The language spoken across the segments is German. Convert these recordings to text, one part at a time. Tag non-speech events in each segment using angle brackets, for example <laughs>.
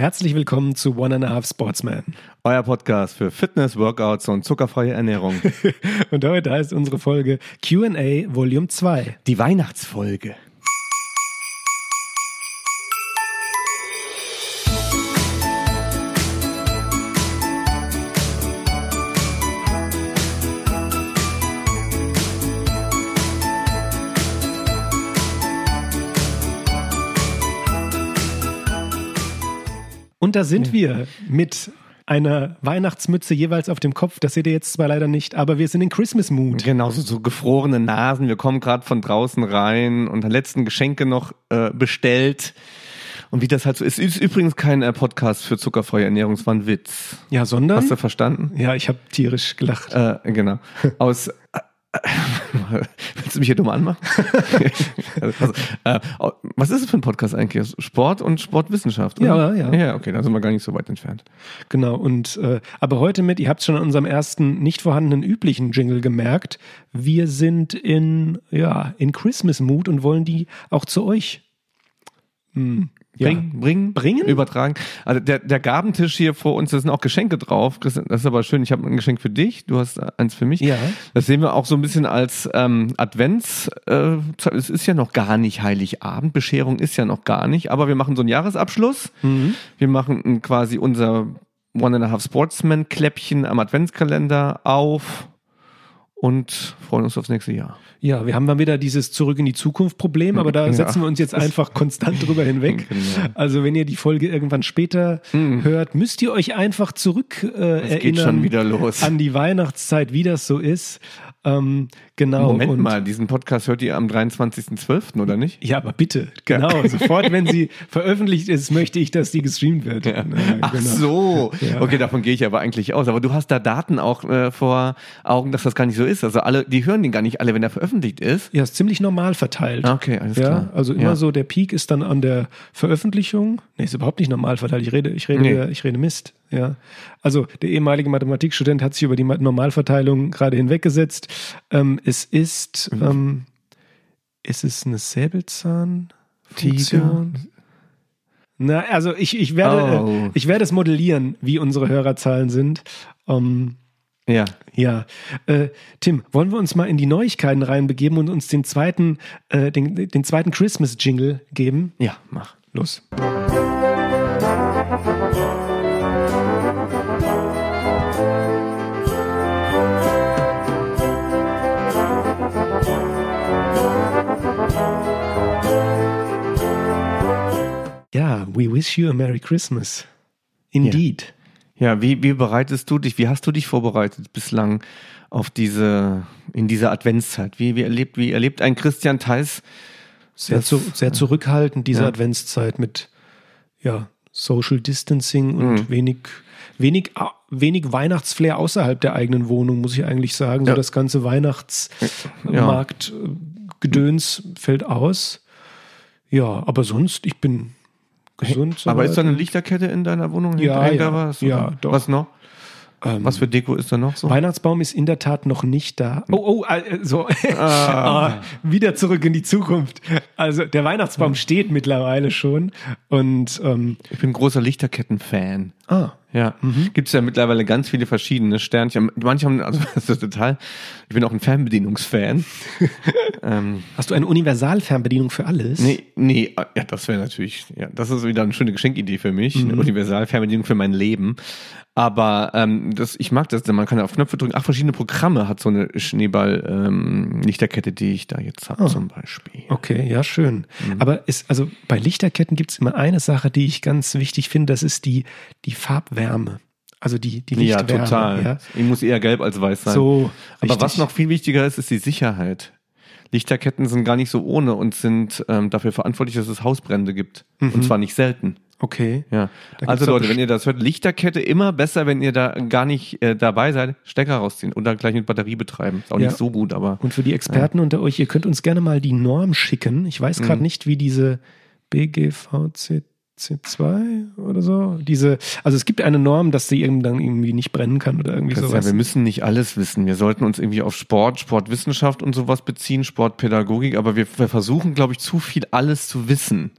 Herzlich willkommen zu One and a Half Sportsman. Euer Podcast für Fitness, Workouts und zuckerfreie Ernährung. <laughs> und heute heißt unsere Folge QA Volume 2. Die Weihnachtsfolge. Da sind wir mit einer Weihnachtsmütze jeweils auf dem Kopf. Das seht ihr jetzt zwar leider nicht, aber wir sind in Christmas Mood. Genau, so, so gefrorene Nasen. Wir kommen gerade von draußen rein und haben letzten Geschenke noch äh, bestellt. Und wie das halt so ist, ist übrigens kein äh, Podcast für zuckerfreie Ernährung, es war ein Witz. Ja, sondern? Hast du verstanden? Ja, ich habe tierisch gelacht. Äh, genau. <laughs> Aus <laughs> Willst du mich hier dumm anmachen? <laughs> also, äh, was ist es für ein Podcast eigentlich? Sport und Sportwissenschaft, oder? Ja, ja. Ja, okay, da sind wir gar nicht so weit entfernt. Genau, und äh, aber heute mit, ihr habt es schon an unserem ersten nicht vorhandenen üblichen Jingle gemerkt, wir sind in, ja, in Christmas Mood und wollen die auch zu euch hm, Bring, ja. bringen, bringen, übertragen. Also der, der Gabentisch hier vor uns, da sind auch Geschenke drauf. Das ist aber schön. Ich habe ein Geschenk für dich, du hast eins für mich. Ja. Das sehen wir auch so ein bisschen als ähm, Advents. Äh, es ist ja noch gar nicht Heiligabend, Bescherung ist ja noch gar nicht, aber wir machen so einen Jahresabschluss. Mhm. Wir machen quasi unser One and a Half Sportsman Kläppchen am Adventskalender auf und freuen uns aufs nächste Jahr. Ja, wir haben mal wieder dieses Zurück in die Zukunft Problem, aber da ja. setzen wir uns jetzt einfach konstant drüber hinweg. <laughs> Genau. Also wenn ihr die Folge irgendwann später mhm. hört, müsst ihr euch einfach zurück äh, erinnern an die Weihnachtszeit, wie das so ist. Ähm, genau. Moment und, mal, diesen Podcast hört ihr am 23.12., oder nicht? Ja, aber bitte, genau. Sofort, wenn sie <laughs> veröffentlicht ist, möchte ich, dass die gestreamt wird. Ja. Na, Ach genau. so. Ja. Okay, davon gehe ich aber eigentlich aus. Aber du hast da Daten auch äh, vor Augen, dass das gar nicht so ist. Also alle, die hören den gar nicht alle, wenn er veröffentlicht ist. Ja, ist ziemlich normal verteilt. Okay, alles ja, klar. Also immer so, der Peak ist dann an der Veröffentlichung. Nee, ist überhaupt nicht normal verteilt. Ich rede, ich rede, nee. ich rede Mist. Ja, also der ehemalige Mathematikstudent hat sich über die Normalverteilung gerade hinweggesetzt. Ähm, es ist, mhm. ähm, ist es eine Säbelzahnfunktion? Na, also ich, ich werde, oh. ich werde es modellieren, wie unsere Hörerzahlen sind. Ähm, ja. Ja. Äh, Tim, wollen wir uns mal in die Neuigkeiten reinbegeben und uns den zweiten, äh, den, den zweiten Christmas-Jingle geben? Ja, mach. Los. Ja, we wish you a Merry Christmas. Indeed. Ja, ja wie, wie bereitest du dich, wie hast du dich vorbereitet bislang auf diese, in dieser Adventszeit? Wie, wie erlebt, wie erlebt ein Christian Theis? Sehr, zu, sehr zurückhaltend diese ja. Adventszeit mit, ja, Social Distancing und mhm. wenig, wenig, wenig Weihnachtsflair außerhalb der eigenen Wohnung, muss ich eigentlich sagen. Ja. So das ganze Weihnachtsmarktgedöns ja. fällt aus. Ja, aber sonst, ich bin gesund. Aber ist da eine Lichterkette in deiner Wohnung? Ja, ja, was, ja doch. Was noch? Ähm, Was für Deko ist da noch so? Weihnachtsbaum ist in der Tat noch nicht da. Oh, oh, also ah. <laughs> ah. wieder zurück in die Zukunft. Also der Weihnachtsbaum steht mittlerweile schon und ähm, ich bin großer Lichterketten-Fan. Ah. Ja, mhm. gibt es ja mittlerweile ganz viele verschiedene Sternchen. Manche haben, also <laughs> das ist total, ich bin auch ein Fernbedienungsfan. <laughs> ähm, Hast du eine Universalfernbedienung für alles? Nee, nee, ja, das wäre natürlich, ja, das ist wieder eine schöne Geschenkidee für mich, mhm. eine Universalfernbedienung für mein Leben. Aber ähm, das, ich mag das, man kann auf Knöpfe drücken. Ach, verschiedene Programme hat so eine Schneeball-Lichterkette, ähm, die ich da jetzt habe, oh. zum Beispiel. Okay, ja, schön. Mhm. Aber ist, also bei Lichterketten gibt es immer eine Sache, die ich ganz wichtig finde, das ist die, die Farbwärme. Also die, die Lichtwärme. Ja, total. Ja? Ich muss eher gelb als weiß sein. So, Aber richtig. was noch viel wichtiger ist, ist die Sicherheit. Lichterketten sind gar nicht so ohne und sind ähm, dafür verantwortlich, dass es Hausbrände gibt. Mhm. Und zwar nicht selten. Okay. Ja. Also Leute, wenn ihr das hört, Lichterkette immer besser, wenn ihr da gar nicht äh, dabei seid, Stecker rausziehen und dann gleich mit Batterie betreiben. Ist auch ja. nicht so gut, aber. Und für die Experten ja. unter euch, ihr könnt uns gerne mal die Norm schicken. Ich weiß gerade mhm. nicht, wie diese BGVC C2 oder so. Diese, also es gibt eine Norm, dass sie eben dann irgendwie nicht brennen kann oder irgendwie das sowas. Ja, wir müssen nicht alles wissen. Wir sollten uns irgendwie auf Sport, Sportwissenschaft und sowas beziehen, Sportpädagogik, aber wir, wir versuchen, glaube ich, zu viel alles zu wissen.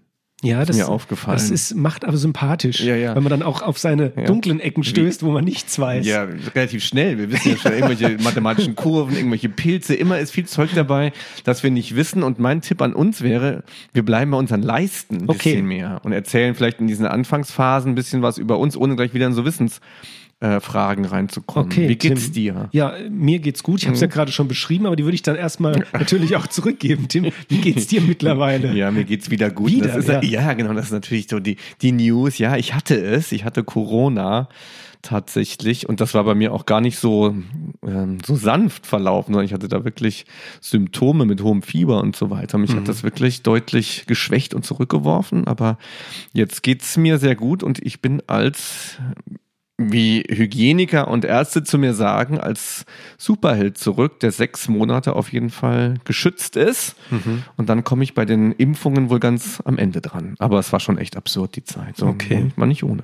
Ja, das ist mir aufgefallen. Das ist, macht aber sympathisch, ja, ja. wenn man dann auch auf seine ja. dunklen Ecken stößt, wo man nichts weiß. Ja, relativ schnell. Wir wissen ja schon irgendwelche <laughs> mathematischen Kurven, irgendwelche Pilze. Immer ist viel Zeug dabei, das wir nicht wissen. Und mein Tipp an uns wäre, wir bleiben bei unseren Leisten ein okay. bisschen mehr und erzählen vielleicht in diesen Anfangsphasen ein bisschen was über uns, ohne gleich wieder in so Wissens äh, Fragen reinzukommen. Okay, Wie geht's Tim. dir? Ja, mir geht's gut. Ich habe es mhm. ja gerade schon beschrieben, aber die würde ich dann erstmal <laughs> natürlich auch zurückgeben. Tim, wie geht's dir mittlerweile? Ja, mir geht's wieder gut. Wieder, ist, ja. ja, genau, das ist natürlich so die, die News. Ja, ich hatte es. Ich hatte Corona tatsächlich. Und das war bei mir auch gar nicht so, ähm, so sanft verlaufen, sondern ich hatte da wirklich Symptome mit hohem Fieber und so weiter. Mich mhm. hat das wirklich deutlich geschwächt und zurückgeworfen. Aber jetzt geht's mir sehr gut und ich bin als wie Hygieniker und Ärzte zu mir sagen, als Superheld zurück, der sechs Monate auf jeden Fall geschützt ist. Mhm. Und dann komme ich bei den Impfungen wohl ganz am Ende dran. Aber es war schon echt absurd, die Zeit. So, okay. War nicht ohne.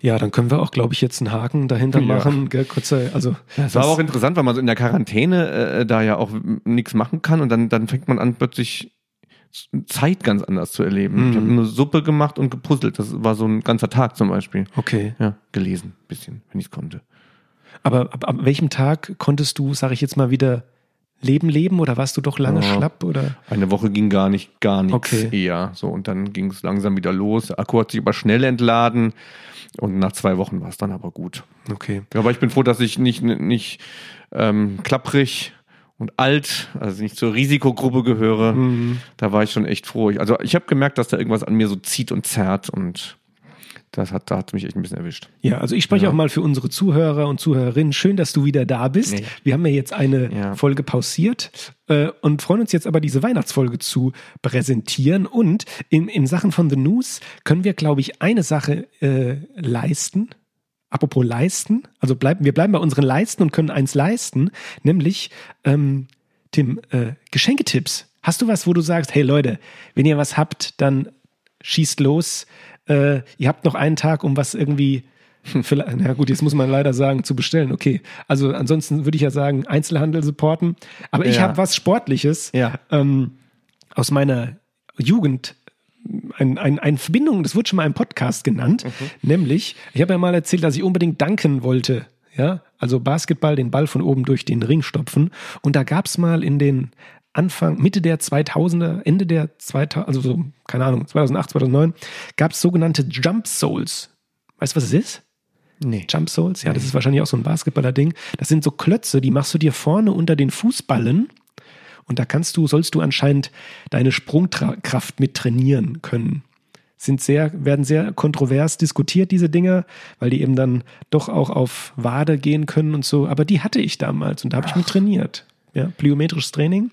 Ja, dann können wir auch, glaube ich, jetzt einen Haken dahinter ja. machen. Gell, kurze, also es war auch interessant, weil man so in der Quarantäne äh, da ja auch nichts machen kann und dann, dann fängt man an, plötzlich Zeit ganz anders zu erleben. Mhm. Ich habe eine Suppe gemacht und gepuzzelt. Das war so ein ganzer Tag zum Beispiel. Okay. Ja, gelesen, bisschen, wenn ich es konnte. Aber ab, ab welchem Tag konntest du, sage ich jetzt mal wieder, Leben leben oder warst du doch lange ja, schlapp oder? Eine Woche ging gar nicht, gar nichts okay. eher. So und dann ging es langsam wieder los. Der Akku hat sich aber schnell entladen und nach zwei Wochen war es dann aber gut. Okay. Aber ich bin froh, dass ich nicht nicht ähm, klapprig und alt, also nicht zur Risikogruppe gehöre, mhm. da war ich schon echt froh. Also ich habe gemerkt, dass da irgendwas an mir so zieht und zerrt und das hat, da hat mich echt ein bisschen erwischt. Ja, also ich spreche ja. auch mal für unsere Zuhörer und Zuhörerinnen. Schön, dass du wieder da bist. Ja. Wir haben ja jetzt eine ja. Folge pausiert äh, und freuen uns jetzt aber diese Weihnachtsfolge zu präsentieren. Und in, in Sachen von The News können wir, glaube ich, eine Sache äh, leisten. Apropos leisten, also bleiben, wir bleiben bei unseren Leisten und können eins leisten, nämlich ähm, Tim, äh, Geschenketipps. Hast du was, wo du sagst, hey Leute, wenn ihr was habt, dann schießt los. Äh, ihr habt noch einen Tag, um was irgendwie, für, na gut, jetzt muss man leider sagen, zu bestellen. Okay, also ansonsten würde ich ja sagen, Einzelhandel supporten. Aber ich ja. habe was Sportliches ja. ähm, aus meiner Jugend ein, ein, eine Verbindung, das wurde schon mal im Podcast genannt, mhm. nämlich, ich habe ja mal erzählt, dass ich unbedingt danken wollte. Ja, also Basketball, den Ball von oben durch den Ring stopfen. Und da gab es mal in den Anfang, Mitte der 2000er, Ende der 2000, also so, keine Ahnung, 2008, 2009, gab es sogenannte Jump Souls. Weißt du, was es ist? Nee. Jump Souls, ja, das ist wahrscheinlich auch so ein Basketballer-Ding. Das sind so Klötze, die machst du dir vorne unter den Fußballen und da kannst du, sollst du anscheinend deine Sprungkraft mit trainieren können. Sind sehr, werden sehr kontrovers diskutiert, diese Dinger, weil die eben dann doch auch auf Wade gehen können und so. Aber die hatte ich damals und da habe ich mit trainiert. Ja, plyometrisches Training.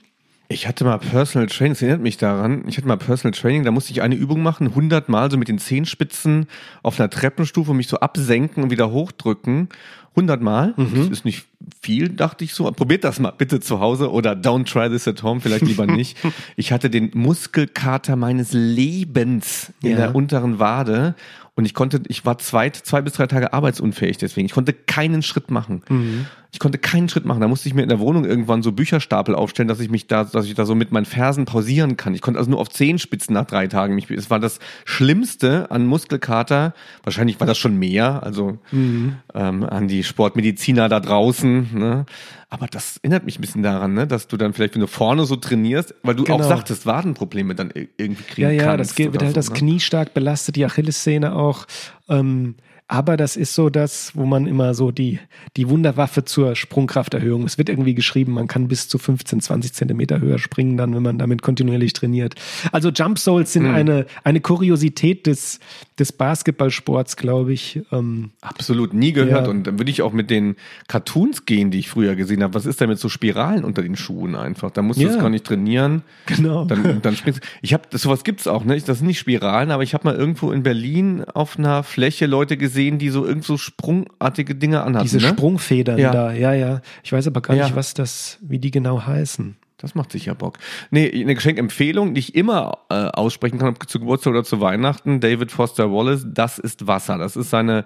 Ich hatte mal Personal Training, das erinnert mich daran. Ich hatte mal Personal Training, da musste ich eine Übung machen, 100 Mal so mit den Zehenspitzen auf einer Treppenstufe mich so absenken und wieder hochdrücken. 100 Mal. Mhm. Das ist nicht viel, dachte ich so. Probiert das mal bitte zu Hause oder don't try this at home, vielleicht lieber <laughs> nicht. ich hatte den Muskelkater meines Lebens in ja. der unteren Wade und ich konnte, ich war zwei, zwei bis drei Tage arbeitsunfähig deswegen. Ich konnte keinen Schritt machen. Mhm. Ich konnte keinen Schritt machen. Da musste ich mir in der Wohnung irgendwann so Bücherstapel aufstellen, dass ich mich da, dass ich da so mit meinen Fersen pausieren kann. Ich konnte also nur auf Zehenspitzen nach drei Tagen mich, es war das Schlimmste an Muskelkater. Wahrscheinlich war das schon mehr, also mhm. ähm, an die Sportmediziner da draußen. Ne? Aber das erinnert mich ein bisschen daran, ne? dass du dann vielleicht, wenn du vorne so trainierst, weil du genau. auch sagtest, Wadenprobleme dann irgendwie kriegen ja, ja, kannst. Das geht, wird halt so, das ne? Knie stark belastet, die Achillessehne auch. Ähm, aber das ist so das, wo man immer so die, die Wunderwaffe zur Sprungkrafterhöhung. Es wird irgendwie geschrieben, man kann bis zu 15, 20 Zentimeter höher springen, dann, wenn man damit kontinuierlich trainiert. Also Jump Souls sind mhm. eine, eine Kuriosität des, des Basketballsports, glaube ich. Ähm, Absolut nie gehört. Ja. Und dann würde ich auch mit den Cartoons gehen, die ich früher gesehen habe. Was ist da mit so Spiralen unter den Schuhen einfach? Da musst du ja. das gar nicht trainieren. Genau. Dann, dann springst Ich habe, sowas gibt's auch, ne? Das sind nicht Spiralen, aber ich habe mal irgendwo in Berlin auf einer Fläche Leute gesehen, gesehen, die so irgend so sprungartige Dinge anhatten. Diese ne? Sprungfedern ja. da, ja, ja. Ich weiß aber gar ja. nicht, was das, wie die genau heißen. Das macht sicher Bock. Nee, eine Geschenkempfehlung, die ich immer äh, aussprechen kann, ob zu Geburtstag oder zu Weihnachten. David Foster Wallace, das ist Wasser. Das ist seine,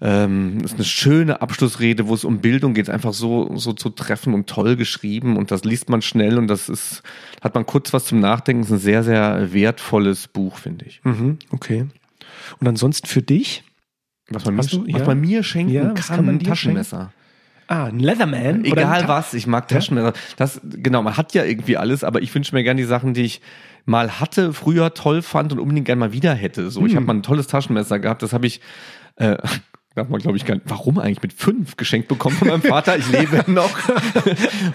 ähm, ist eine schöne Abschlussrede, wo es um Bildung geht, einfach so, so zu treffen und toll geschrieben. Und das liest man schnell und das ist, hat man kurz was zum Nachdenken. Das ist ein sehr, sehr wertvolles Buch, finde ich. Mhm, okay. Und ansonsten für dich? Was man, mir, du, was ja? man mir schenken ja, kann, kann man ein Taschenmesser. Ah, ein Leatherman? Egal was, ich mag Taschenmesser. Das, genau, man hat ja irgendwie alles, aber ich wünsche mir gerne die Sachen, die ich mal hatte, früher toll fand und unbedingt gerne mal wieder hätte. So, hm. ich habe mal ein tolles Taschenmesser gehabt, das habe ich, äh, <laughs> darf man glaube ich gar nicht, warum eigentlich mit fünf geschenkt bekommen von meinem Vater? Ich lebe <laughs> noch.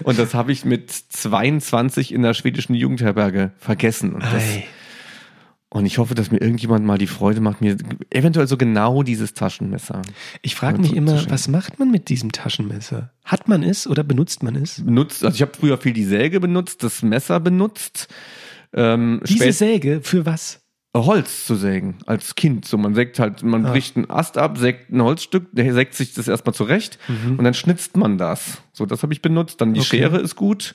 und das habe ich mit 22 in der schwedischen Jugendherberge vergessen. Und das, und ich hoffe, dass mir irgendjemand mal die Freude macht, mir eventuell so genau dieses Taschenmesser. Ich frage mich immer, was macht man mit diesem Taschenmesser? Hat man es oder benutzt man es? Benutzt, also ich habe früher viel die Säge benutzt, das Messer benutzt. Ähm, Diese Säge für was? Holz zu sägen als Kind. So, man sägt halt, man ah. bricht einen Ast ab, sägt ein Holzstück, der sägt sich das erstmal zurecht mhm. und dann schnitzt man das. So, das habe ich benutzt. Dann die okay. Schere ist gut.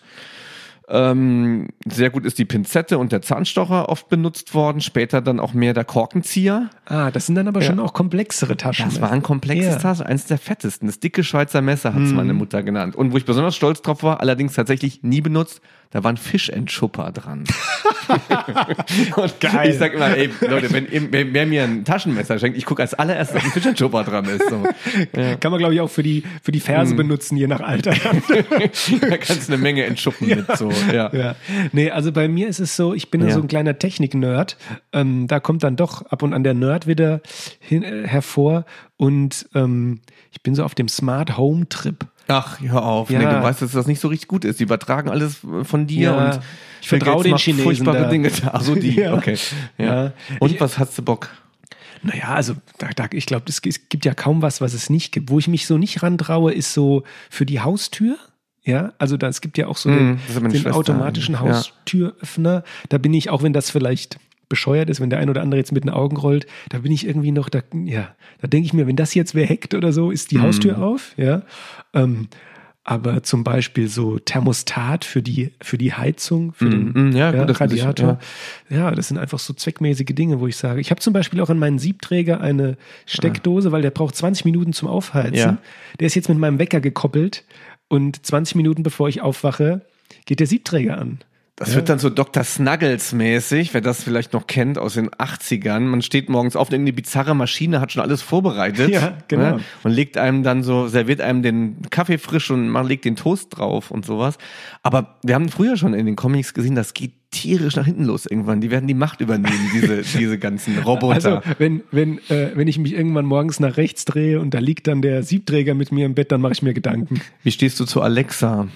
Ähm, sehr gut ist die Pinzette und der Zahnstocher oft benutzt worden, später dann auch mehr der Korkenzieher. Ah, das sind dann aber ja. schon auch komplexere Taschen. Das war ein komplexes ja. Taschen, eines der fettesten. Das dicke Schweizer Messer hat es hm. meine Mutter genannt. Und wo ich besonders stolz drauf war, allerdings tatsächlich nie benutzt, da war ein Fischentschupper dran. <laughs> und Geil. ich sag immer, ey, Leute, wenn, wenn wer mir ein Taschenmesser schenkt, ich gucke als allererstes, dass ein Fischentschupper dran ist. So. Ja. Kann man, glaube ich, auch für die, für die Ferse mm. benutzen, je nach Alter. <laughs> da kannst du eine Menge entschuppen ja. mit so. Ja. ja. Nee, also bei mir ist es so, ich bin ja. so ein kleiner Technik-Nerd. Ähm, da kommt dann doch ab und an der Nerd wieder hin, äh, hervor. Und ähm, ich bin so auf dem Smart Home Trip. Ach, hör auf. Ja. Nee, du weißt, dass das nicht so richtig gut ist. Die übertragen alles von dir ja. und ich vertraue den Chinesen furchtbare da. Dinge. Ach so, die. <laughs> Ja. Okay. Ja. Und ich, was hast du Bock? Naja, also da, da, ich glaube, es gibt ja kaum was, was es nicht gibt. Wo ich mich so nicht rantraue, ist so für die Haustür. Ja, also da, es gibt ja auch so mm, den, den automatischen Haustüröffner. Da bin ich, auch wenn das vielleicht bescheuert ist, wenn der ein oder andere jetzt mit den Augen rollt, da bin ich irgendwie noch, da, ja, da denke ich mir, wenn das jetzt wer hackt oder so, ist die mhm. Haustür auf, ja. Ähm, aber zum Beispiel so Thermostat für die, für die Heizung, für den mm, ja, ja, gut, Radiator. ja. ja. das sind einfach so zweckmäßige Dinge, wo ich sage, ich habe zum Beispiel auch an meinen Siebträger eine Steckdose, weil der braucht 20 Minuten zum Aufheizen. Der ist jetzt mit meinem Wecker gekoppelt und 20 Minuten bevor ich aufwache, geht der Siebträger an. Das ja. wird dann so Dr. Snuggles mäßig, wer das vielleicht noch kennt aus den 80ern. Man steht morgens auf, irgendeine bizarre Maschine hat schon alles vorbereitet. Ja, genau. Ne? Und legt einem dann so, serviert einem den Kaffee frisch und man legt den Toast drauf und sowas. Aber wir haben früher schon in den Comics gesehen, das geht tierisch nach hinten los irgendwann. Die werden die Macht übernehmen, diese, <laughs> diese ganzen Roboter. Also, wenn, wenn, äh, wenn ich mich irgendwann morgens nach rechts drehe und da liegt dann der Siebträger mit mir im Bett, dann mache ich mir Gedanken. Wie stehst du zu Alexa?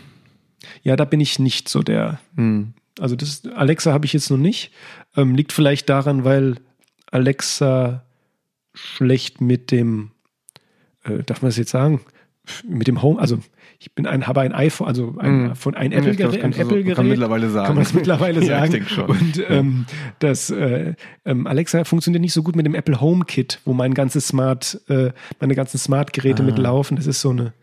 Ja, da bin ich nicht so der. Hm. Also das Alexa habe ich jetzt noch nicht. Ähm, liegt vielleicht daran, weil Alexa schlecht mit dem, äh, darf man das jetzt sagen, mit dem Home, also ich bin ein, habe ein iPhone, also ein, mm. von ein Apple-Gerät, ein Apple-Gerät. Kann man mittlerweile sagen. Kann man das mittlerweile sagen. <laughs> ja, ich denke schon. Und ähm, das äh, ähm, Alexa funktioniert nicht so gut mit dem Apple Home Kit, wo mein ganzes Smart, äh, meine ganzen Smart-Geräte ah. mitlaufen. Das ist so eine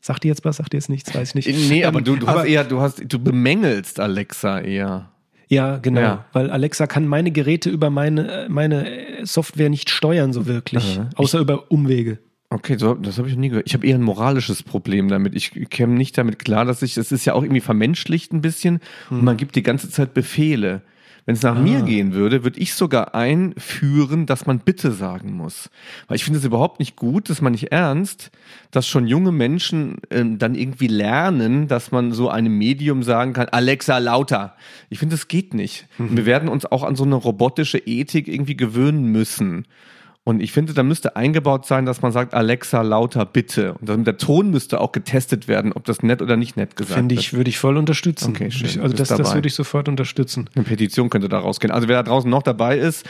Sagt ihr jetzt was? Sagt ihr jetzt nichts? Weiß ich nicht. Nee, aber ähm, du, du aber, hast eher, du hast, du bemängelst Alexa eher. Ja, genau. Ja. Weil Alexa kann meine Geräte über meine, meine Software nicht steuern, so wirklich. Aha. Außer ich, über Umwege. Okay, so, das habe ich noch nie gehört. Ich habe eher ein moralisches Problem damit. Ich käme nicht damit klar, dass ich, es ist ja auch irgendwie vermenschlicht ein bisschen hm. und man gibt die ganze Zeit Befehle. Wenn es nach ah. mir gehen würde, würde ich sogar einführen, dass man bitte sagen muss. Weil ich finde es überhaupt nicht gut, dass man nicht ernst, dass schon junge Menschen ähm, dann irgendwie lernen, dass man so einem Medium sagen kann, Alexa lauter. Ich finde, das geht nicht. Mhm. Wir werden uns auch an so eine robotische Ethik irgendwie gewöhnen müssen. Und ich finde, da müsste eingebaut sein, dass man sagt, Alexa lauter bitte. Und dann, der Ton müsste auch getestet werden, ob das nett oder nicht nett gesagt Finde ich, würde ich voll unterstützen. Okay, schön. Also das, das würde ich sofort unterstützen. Eine Petition könnte da rausgehen. Also wer da draußen noch dabei ist,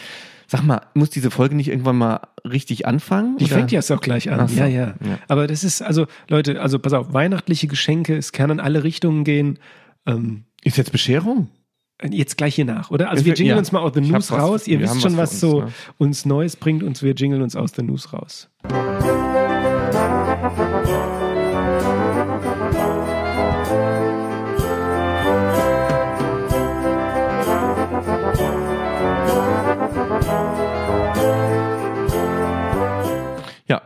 Sag mal, muss diese Folge nicht irgendwann mal richtig anfangen? Die oder? fängt jetzt auch gleich an. So. Ja, ja, ja, Aber das ist, also, Leute, also pass auf, weihnachtliche Geschenke, es kann in alle Richtungen gehen. Ähm, ist jetzt Bescherung? Jetzt gleich hier nach, oder? Also wir jingeln ja, uns mal aus The News raus. Was, Ihr wisst schon, was, was uns, so ne? uns Neues bringt und wir jingeln uns aus The News raus.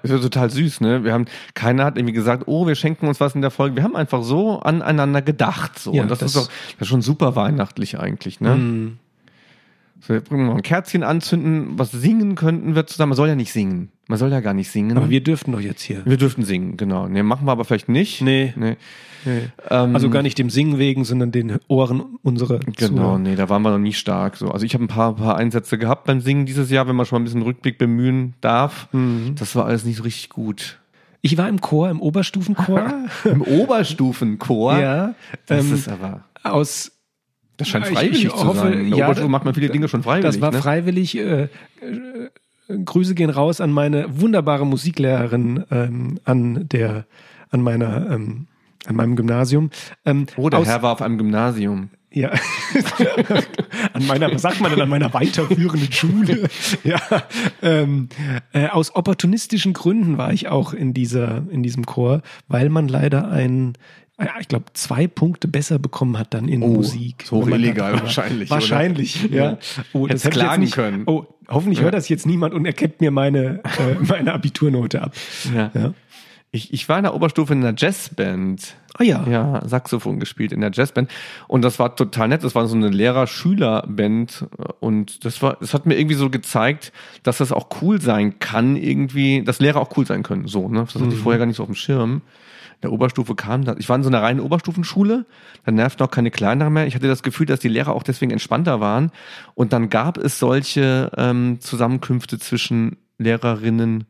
Ja, ist ja total süß, ne? Wir haben, keiner hat irgendwie gesagt, oh, wir schenken uns was in der Folge. Wir haben einfach so aneinander gedacht, so. Ja, und das, das, ist doch, das ist schon super weihnachtlich eigentlich, ne? Mm. So, wir mal ein Kerzchen anzünden, was singen könnten wir zusammen. Man soll ja nicht singen. Man soll ja gar nicht singen. Aber wir dürften doch jetzt hier. Wir dürften singen, genau. Ne, machen wir aber vielleicht nicht. Nee. nee. nee. Ähm, also gar nicht dem Singen wegen, sondern den Ohren unserer Genau, Zuhörer. nee, da waren wir noch nie stark. So. Also ich habe ein paar, paar Einsätze gehabt beim Singen dieses Jahr, wenn man schon mal ein bisschen Rückblick bemühen darf. Mhm. Das war alles nicht so richtig gut. Ich war im Chor, im Oberstufenchor. <laughs> Im Oberstufenchor? Ja. Das ähm, ist aber. Aus das scheint freiwillig ich, ich zu hoffe, sein. In der ja, Oberschule macht man viele Dinge schon freiwillig. Das war ne? freiwillig. Äh, äh, Grüße gehen raus an meine wunderbare Musiklehrerin ähm, an der, an meiner, ähm, an meinem Gymnasium. Ähm, oh, der Herr war auf einem Gymnasium. Ja, <laughs> an meiner, was sagt man denn, an meiner weiterführenden Schule? <laughs> ja, ähm, äh, aus opportunistischen Gründen war ich auch in dieser, in diesem Chor, weil man leider ein ich glaube, zwei Punkte besser bekommen hat dann in oh, Musik. So illegal wahrscheinlich. Wahrscheinlich, oder? ja. Oh, das hätte klagen nicht, können. Oh, hoffentlich ja. hört das jetzt niemand und erkennt mir meine, äh, <laughs> meine Abiturnote ab. Ja. ja. Ich, ich war in der Oberstufe in einer Jazzband. Ah ja. Ja, Saxophon gespielt in der Jazzband. Und das war total nett. Das war so eine Lehrer-Schüler-Band. Und das war, das hat mir irgendwie so gezeigt, dass das auch cool sein kann, irgendwie, dass Lehrer auch cool sein können. So, ne? Das hatte ich mhm. vorher gar nicht so auf dem Schirm der Oberstufe kam, ich war in so einer reinen Oberstufenschule, da nervt noch keine kleinere mehr. Ich hatte das Gefühl, dass die Lehrer auch deswegen entspannter waren. Und dann gab es solche ähm, Zusammenkünfte zwischen Lehrerinnen,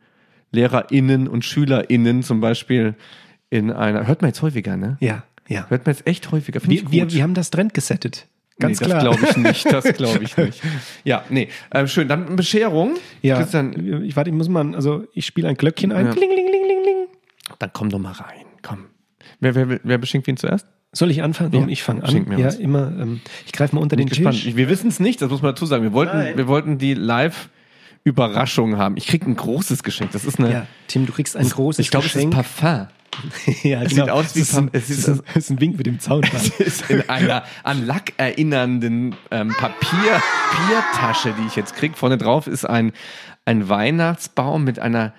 LehrerInnen und SchülerInnen, zum Beispiel in einer, hört man jetzt häufiger, ne? Ja, ja. Hört man jetzt echt häufiger. Wir, wir, wir haben das Trend gesettet. Ganz nee, klar. Das glaube ich nicht. Das glaube ich <laughs> nicht. Ja, nee. Äh, schön. Dann Bescherung. Ja. Christian. Ich warte, ich muss mal, also ich spiele ein Glöckchen ein. Ja. Kling, kling, kling, kling, kling. Dann komm doch mal rein. Komm. Wer, wer, wer beschenkt wen zuerst? Soll ich anfangen? Ja, ich fange an. ja, was. immer. Ähm, ich greife mal unter Bin den gespannt. Tisch. Wir wissen es nicht, das muss man dazu sagen. Wir wollten, wir wollten die live Überraschung haben. Ich krieg ein großes Geschenk. Das ist eine. Ja, Tim, du kriegst ein großes ich glaub, Geschenk. Ich glaube, es ist Parfum. <laughs> ja, es genau. sieht aus wie es ist, ein, es ist, ein, ist ein Wink mit dem Zaunfall. <laughs> es ist in einer an Lack erinnernden ähm, Papier, Papiertasche, die ich jetzt krieg. Vorne drauf ist ein, ein Weihnachtsbaum mit einer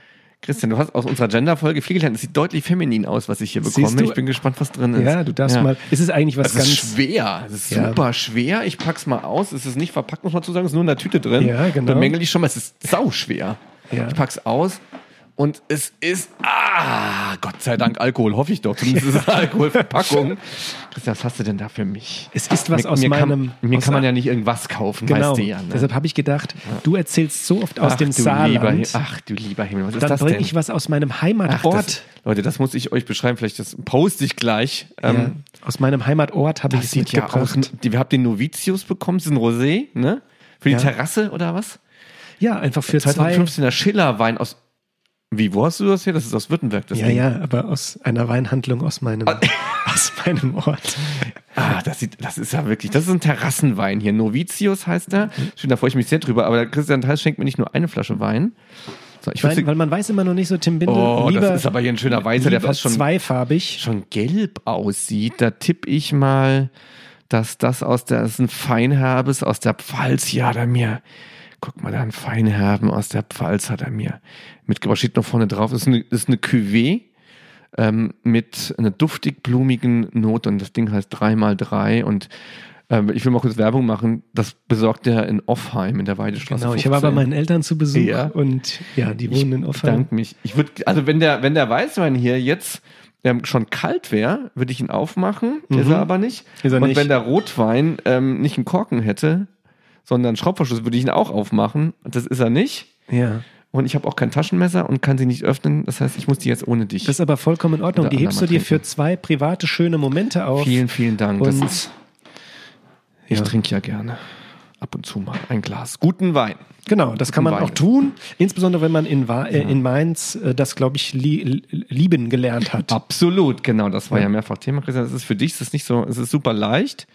Christian, du hast aus unserer Gender-Folge viel gelernt. Es sieht deutlich feminin aus, was ich hier bekomme. Ich bin gespannt, was drin ist. Ja, du darfst ja. mal. Ist es eigentlich was das ganz. ist schwer. Es ist ja. super schwer. Ich pack's mal aus. Es ist nicht verpackt, muss man zu sagen. Es ist nur in der Tüte drin. Ja, genau. Da mängel ich schon mal. Es ist sau schwer. Ja. Ich pack's aus. Und es ist, ah, Gott sei Dank Alkohol, hoffe ich doch. Zumindest ist es Alkoholverpackung. Christian, was hast du denn da für mich? Es ist was mir, aus mir meinem. Kann, mir kann man ja nicht irgendwas kaufen, genau. weißt du ja. Ne? Deshalb habe ich gedacht, du erzählst so oft aus ach, dem Saarland. Lieber, ach du lieber Himmel, was ist Dann das bringe ich was aus meinem Heimatort. Ach, das, Leute, das muss ich euch beschreiben. Vielleicht das poste ich gleich. Ja, ähm, aus meinem Heimatort habe ich es mitgebracht. Ja aus, die, wir haben den Novitius bekommen, das ist ein Rosé, ne? Für die ja. Terrasse oder was? Ja, einfach für 2015er Schillerwein aus wie, wo hast du das hier? Das ist aus Württemberg. Das ja, Ding. ja, aber aus einer Weinhandlung aus meinem, ah. <laughs> aus meinem Ort. Ah, das, sieht, das ist ja wirklich, das ist ein Terrassenwein hier. Novitius heißt er. Schön, da freue ich mich sehr drüber. Aber Christian Theis schenkt mir nicht nur eine Flasche Wein. So, ich weil, weil man weiß immer noch nicht so, Tim Bindel. Oh, lieber, das ist aber hier ein schöner Weißer, der fast schon zweifarbig. schon gelb aussieht. Da tippe ich mal, dass das aus der, das ist ein Feinherbes aus der Pfalz. Ja, da mir guck mal, da ein Feinherben aus der Pfalz hat er mir mitgebracht. Steht noch vorne drauf. Das ist eine, das ist eine Cuvée ähm, mit einer duftig blumigen Note und das Ding heißt 3x3 und ähm, ich will mal kurz Werbung machen. Das besorgt er in Offheim in der Weidestraße. Genau, ich war bei meinen Eltern zu Besuch ja. und ja, die wohnen ich in Offheim. Danke mich. Ich würde, also wenn der, wenn der Weißwein hier jetzt ähm, schon kalt wäre, würde ich ihn aufmachen. Mhm. Ist er aber nicht. Ist er und nicht. wenn der Rotwein ähm, nicht einen Korken hätte, sondern Schraubverschluss würde ich ihn auch aufmachen. Das ist er nicht. Ja. Und ich habe auch kein Taschenmesser und kann sie nicht öffnen. Das heißt, ich muss die jetzt ohne dich. Das ist aber vollkommen in Ordnung. Die hebst du dir für zwei private, schöne Momente auf. Vielen, vielen Dank. Und ist, ich ja. trinke ja gerne ab und zu mal ein Glas guten Wein. Genau, das kann man Wein. auch tun, insbesondere wenn man in, äh, in Mainz äh, das, glaube ich, li lieben gelernt hat. Absolut, genau, das war ja, ja mehrfach Thema. Das ist für dich, das ist nicht so, es ist super leicht.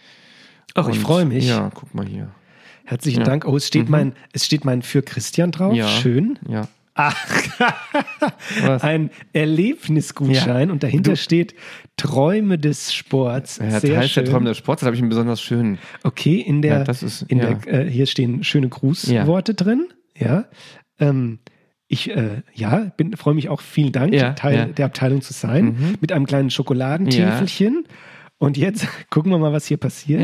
Ach, und, ich freue mich. Ja, guck mal hier. Herzlichen ja. Dank. Oh, es steht mhm. mein, es steht mein für Christian drauf. Ja. Schön. Ja. Ach, ein Erlebnisgutschein ja. und dahinter du. steht Träume des Sports. Ja, Sehr heißt schön. der Träume des Sports, das habe ich einen besonders schönen. Okay, in der, ja, ist, in der äh, hier stehen schöne Grußworte drin. Ja. Ähm, ich äh, ja, freue mich auch, vielen Dank, ja, Teil ja. der Abteilung zu sein, mhm. mit einem kleinen Schokoladentäfelchen. Ja. Und jetzt <laughs> gucken wir mal, was hier passiert.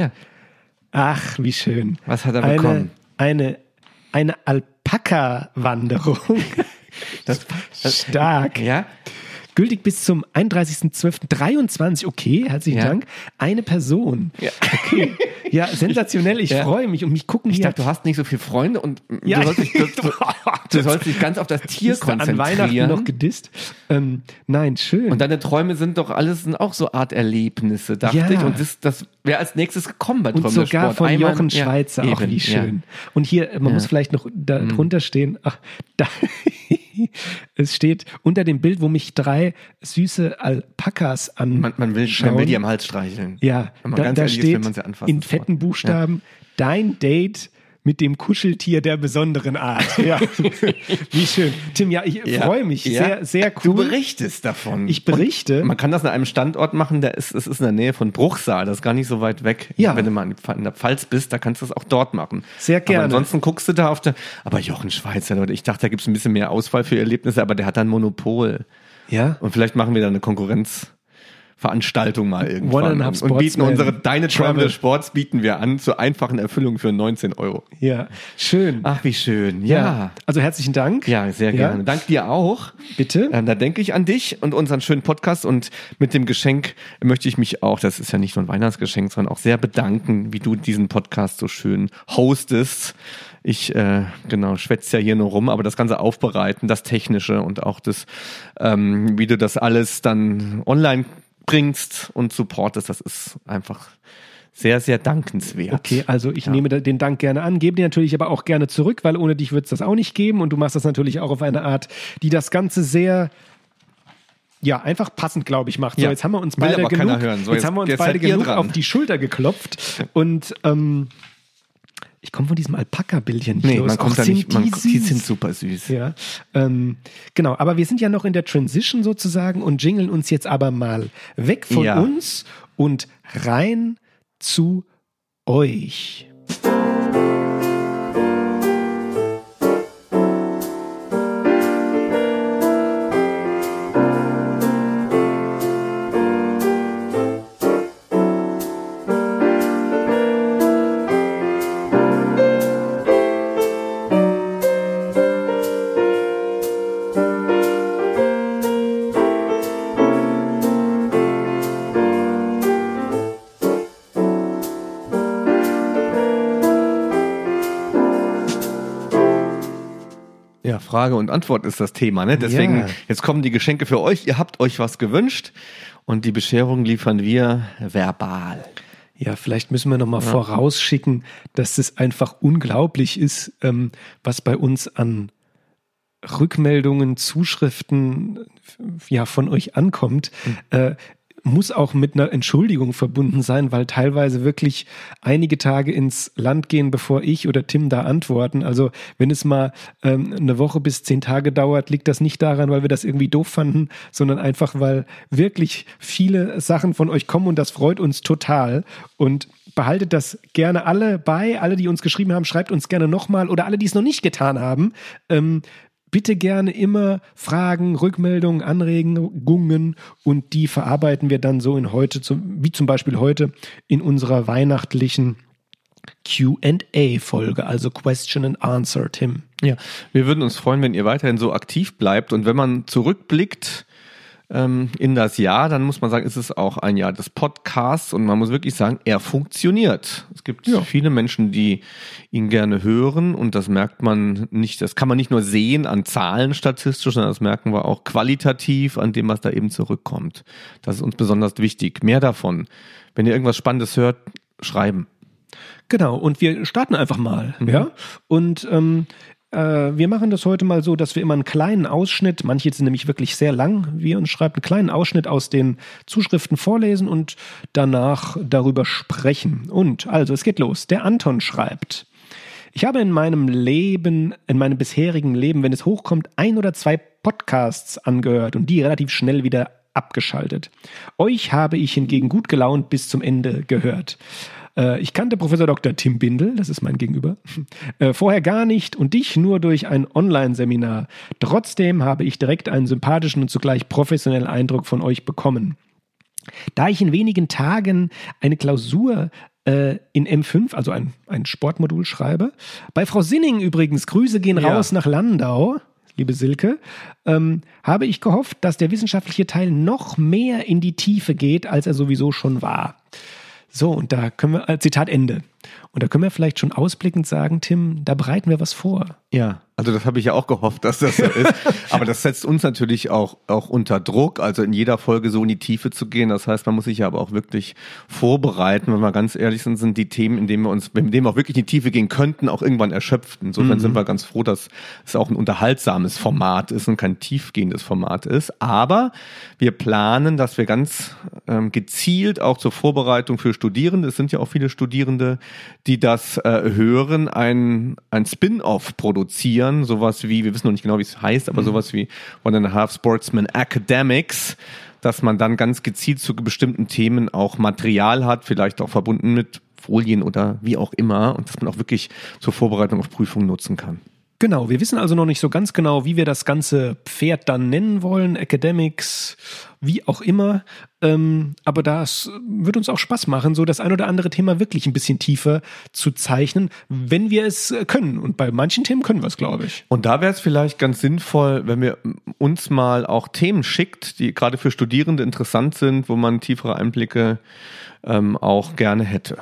Ach, wie schön. Was hat er bekommen? Eine, eine, eine Alpaka-Wanderung. Das, <laughs> das, Stark. Ja. Gültig bis zum 31.12.23. Okay, herzlichen ja. Dank. Eine Person. Ja. Okay. Ja, sensationell. Ich ja. freue mich und mich gucken ich hier. Ich dachte, du hast nicht so viele Freunde und du, sollst dich, du, du, <laughs> du sollst dich ganz auf das Tier konzentrieren. An Weihnachten noch gedisst. Ähm, nein, schön. Und deine Träume sind doch alles sind auch so Art Erlebnisse, dachte ich. Und das, das wäre als nächstes gekommen bei Träume Und sogar von Einmal, Jochen Schweizer. Auch wie schön. Und hier, man muss vielleicht noch da mhm. drunter stehen. Ach, da <laughs> <laughs> es steht unter dem Bild, wo mich drei süße Alpakas an. Man, man, will, man will die am Hals streicheln. Ja, da, da steht ist, in fetten Buchstaben ja. dein Date mit dem Kuscheltier der besonderen Art. <laughs> Ja. <laughs> Wie schön. Tim, ja, ich ja. freue mich. Ja. Sehr, sehr cool. Du berichtest davon. Ich berichte. Und man kann das an einem Standort machen, der ist, es ist in der Nähe von Bruchsal, das ist gar nicht so weit weg. Ja. Wenn du mal in der Pfalz bist, da kannst du das auch dort machen. Sehr gerne. Aber ansonsten guckst du da auf der, aber Jochen Schweizer, Leute, ich dachte, da gibt es ein bisschen mehr Auswahl für Erlebnisse, aber der hat ein Monopol. Ja. Und vielleicht machen wir da eine Konkurrenz. Veranstaltung mal irgendwann. Half und bieten unsere Deine Travel Sports bieten wir an zur einfachen Erfüllung für 19 Euro. Ja, schön. Ach, wie schön. Ja. ja. Also herzlichen Dank. Ja, sehr gerne. Ja. Dank dir auch. Bitte. Ähm, da denke ich an dich und unseren schönen Podcast und mit dem Geschenk möchte ich mich auch, das ist ja nicht nur ein Weihnachtsgeschenk, sondern auch sehr bedanken, wie du diesen Podcast so schön hostest. Ich äh, genau schwätze ja hier nur rum, aber das ganze Aufbereiten, das Technische und auch das, ähm, wie du das alles dann online bringst und supportest, das ist einfach sehr, sehr dankenswert. Okay, also ich ja. nehme den Dank gerne an, gebe dir natürlich aber auch gerne zurück, weil ohne dich wird es das auch nicht geben und du machst das natürlich auch auf eine Art, die das Ganze sehr ja, einfach passend, glaube ich, macht. So, jetzt haben wir uns beide genug, so, jetzt, jetzt, haben wir uns beide genug auf die Schulter geklopft und ähm, ich komme von diesem Alpaka-Bild hier nicht nee, los. man kommt da nicht, man, die, die sind super süß. Ja, ähm, genau. Aber wir sind ja noch in der Transition sozusagen und jingeln uns jetzt aber mal weg von ja. uns und rein zu euch. Frage und Antwort ist das Thema. Ne? Deswegen, ja. jetzt kommen die Geschenke für euch. Ihr habt euch was gewünscht und die Bescherung liefern wir verbal. Ja, vielleicht müssen wir nochmal ja. vorausschicken, dass es einfach unglaublich ist, ähm, was bei uns an Rückmeldungen, Zuschriften ja von euch ankommt. Mhm. Äh, muss auch mit einer Entschuldigung verbunden sein, weil teilweise wirklich einige Tage ins Land gehen, bevor ich oder Tim da antworten. Also wenn es mal ähm, eine Woche bis zehn Tage dauert, liegt das nicht daran, weil wir das irgendwie doof fanden, sondern einfach, weil wirklich viele Sachen von euch kommen und das freut uns total. Und behaltet das gerne alle bei. Alle, die uns geschrieben haben, schreibt uns gerne nochmal oder alle, die es noch nicht getan haben. Ähm, bitte gerne immer Fragen, Rückmeldungen, Anregungen und die verarbeiten wir dann so in heute, wie zum Beispiel heute in unserer weihnachtlichen QA-Folge, also Question and Answer, Tim. Ja, wir würden uns freuen, wenn ihr weiterhin so aktiv bleibt und wenn man zurückblickt, ähm, in das Jahr, dann muss man sagen, ist es auch ein Jahr des Podcasts und man muss wirklich sagen, er funktioniert. Es gibt ja. viele Menschen, die ihn gerne hören und das merkt man nicht, das kann man nicht nur sehen an Zahlen statistisch, sondern das merken wir auch qualitativ an dem, was da eben zurückkommt. Das ist uns besonders wichtig. Mehr davon. Wenn ihr irgendwas Spannendes hört, schreiben. Genau, und wir starten einfach mal, mhm. ja. Und ähm, äh, wir machen das heute mal so, dass wir immer einen kleinen Ausschnitt, manche sind nämlich wirklich sehr lang, wie uns schreibt, einen kleinen Ausschnitt aus den Zuschriften vorlesen und danach darüber sprechen. Und also, es geht los. Der Anton schreibt. Ich habe in meinem Leben, in meinem bisherigen Leben, wenn es hochkommt, ein oder zwei Podcasts angehört und die relativ schnell wieder abgeschaltet. Euch habe ich hingegen gut gelaunt bis zum Ende gehört. Äh, ich kannte Professor Dr. Tim Bindel, das ist mein Gegenüber, <laughs> äh, vorher gar nicht und dich nur durch ein Online-Seminar. Trotzdem habe ich direkt einen sympathischen und zugleich professionellen Eindruck von euch bekommen. Da ich in wenigen Tagen eine Klausur äh, in M5, also ein, ein Sportmodul schreibe, bei Frau Sinning übrigens, Grüße gehen ja. raus nach Landau, liebe Silke, ähm, habe ich gehofft, dass der wissenschaftliche Teil noch mehr in die Tiefe geht, als er sowieso schon war. So, und da können wir, Zitat Ende. Und da können wir vielleicht schon ausblickend sagen, Tim, da bereiten wir was vor. Ja, also das habe ich ja auch gehofft, dass das so ist. <laughs> Aber das setzt uns natürlich auch, auch unter Druck, also in jeder Folge so in die Tiefe zu gehen. Das heißt, man muss sich ja aber auch wirklich vorbereiten. Wenn wir ganz ehrlich sind, sind die Themen, in denen wir uns, in denen wir auch wirklich in die Tiefe gehen könnten, auch irgendwann erschöpft. Insofern mhm. sind wir ganz froh, dass es auch ein unterhaltsames Format ist und kein tiefgehendes Format ist. Aber wir planen, dass wir ganz ähm, gezielt auch zur Vorbereitung für Studierende, es sind ja auch viele Studierende, die das äh, hören, ein, ein Spin-off produzieren, sowas wie, wir wissen noch nicht genau, wie es heißt, aber mhm. sowas wie One and a Half Sportsman Academics, dass man dann ganz gezielt zu bestimmten Themen auch Material hat, vielleicht auch verbunden mit Folien oder wie auch immer und dass man auch wirklich zur Vorbereitung auf Prüfungen nutzen kann. Genau, wir wissen also noch nicht so ganz genau, wie wir das ganze Pferd dann nennen wollen, Academics, wie auch immer. Ähm, aber das wird uns auch Spaß machen, so das ein oder andere Thema wirklich ein bisschen tiefer zu zeichnen, wenn wir es können. Und bei manchen Themen können wir es, glaube ich. Und da wäre es vielleicht ganz sinnvoll, wenn wir uns mal auch Themen schickt, die gerade für Studierende interessant sind, wo man tiefere Einblicke ähm, auch gerne hätte.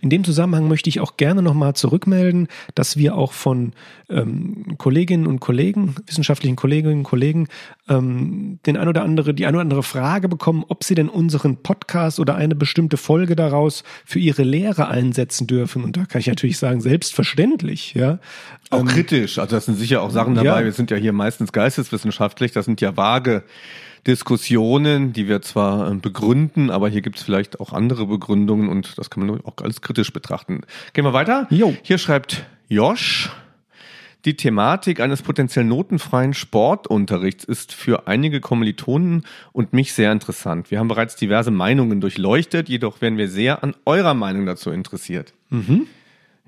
In dem Zusammenhang möchte ich auch gerne nochmal zurückmelden, dass wir auch von ähm, Kolleginnen und Kollegen, wissenschaftlichen Kolleginnen und Kollegen, ähm, den ein oder andere, die ein oder andere Frage bekommen, ob sie denn unseren Podcast oder eine bestimmte Folge daraus für ihre Lehre einsetzen dürfen. Und da kann ich natürlich sagen, selbstverständlich, ja. Auch ähm, kritisch. Also das sind sicher auch Sachen dabei. Ja. Wir sind ja hier meistens geisteswissenschaftlich. Das sind ja vage Diskussionen, die wir zwar äh, begründen, aber hier gibt es vielleicht auch andere Begründungen und das kann man auch als kritisch betrachten. Gehen wir weiter. Jo. Hier schreibt Josh. Die Thematik eines potenziell notenfreien Sportunterrichts ist für einige Kommilitonen und mich sehr interessant. Wir haben bereits diverse Meinungen durchleuchtet, jedoch wären wir sehr an eurer Meinung dazu interessiert. Mhm.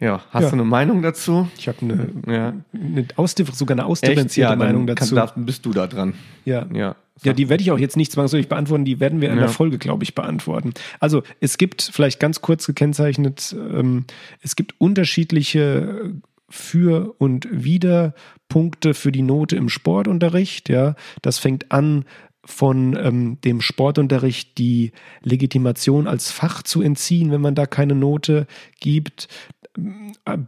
Ja, hast ja. du eine Meinung dazu? Ich habe eine, ja. eine sogar eine ausdifferenzierte ja, Meinung dazu. Kann, bist du da dran? Ja. Ja, ja die werde ich auch jetzt nicht zwangsläufig beantworten, die werden wir in der Folge, glaube ich, beantworten. Also es gibt, vielleicht ganz kurz gekennzeichnet, ähm, es gibt unterschiedliche für und wieder Punkte für die Note im Sportunterricht. Ja, das fängt an von ähm, dem Sportunterricht die Legitimation als Fach zu entziehen, wenn man da keine Note gibt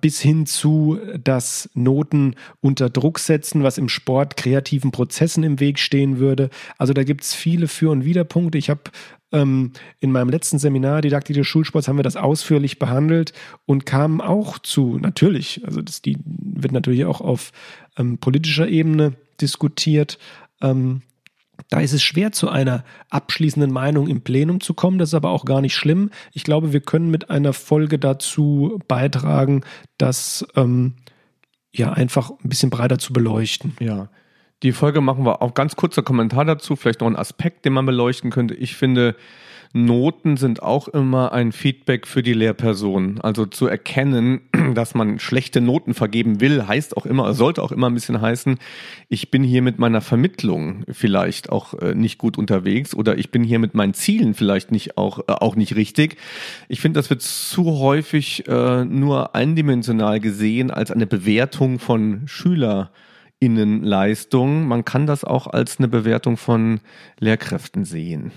bis hin zu, dass Noten unter Druck setzen, was im Sport kreativen Prozessen im Weg stehen würde. Also da gibt es viele Für- und Widerpunkte. Ich habe ähm, in meinem letzten Seminar Didaktik des Schulsports haben wir das ausführlich behandelt und kamen auch zu, natürlich, also das die wird natürlich auch auf ähm, politischer Ebene diskutiert, ähm, da ist es schwer, zu einer abschließenden Meinung im Plenum zu kommen. Das ist aber auch gar nicht schlimm. Ich glaube, wir können mit einer Folge dazu beitragen, das ähm, ja einfach ein bisschen breiter zu beleuchten. Ja. Die Folge machen wir auch ganz kurzer Kommentar dazu, vielleicht noch ein Aspekt, den man beleuchten könnte. Ich finde, Noten sind auch immer ein Feedback für die Lehrperson. Also zu erkennen, <clears throat> dass man schlechte Noten vergeben will, heißt auch immer, sollte auch immer ein bisschen heißen, ich bin hier mit meiner Vermittlung vielleicht auch äh, nicht gut unterwegs oder ich bin hier mit meinen Zielen vielleicht nicht auch, äh, auch nicht richtig. Ich finde, das wird zu häufig äh, nur eindimensional gesehen als eine Bewertung von Schülerinnenleistung. Man kann das auch als eine Bewertung von Lehrkräften sehen.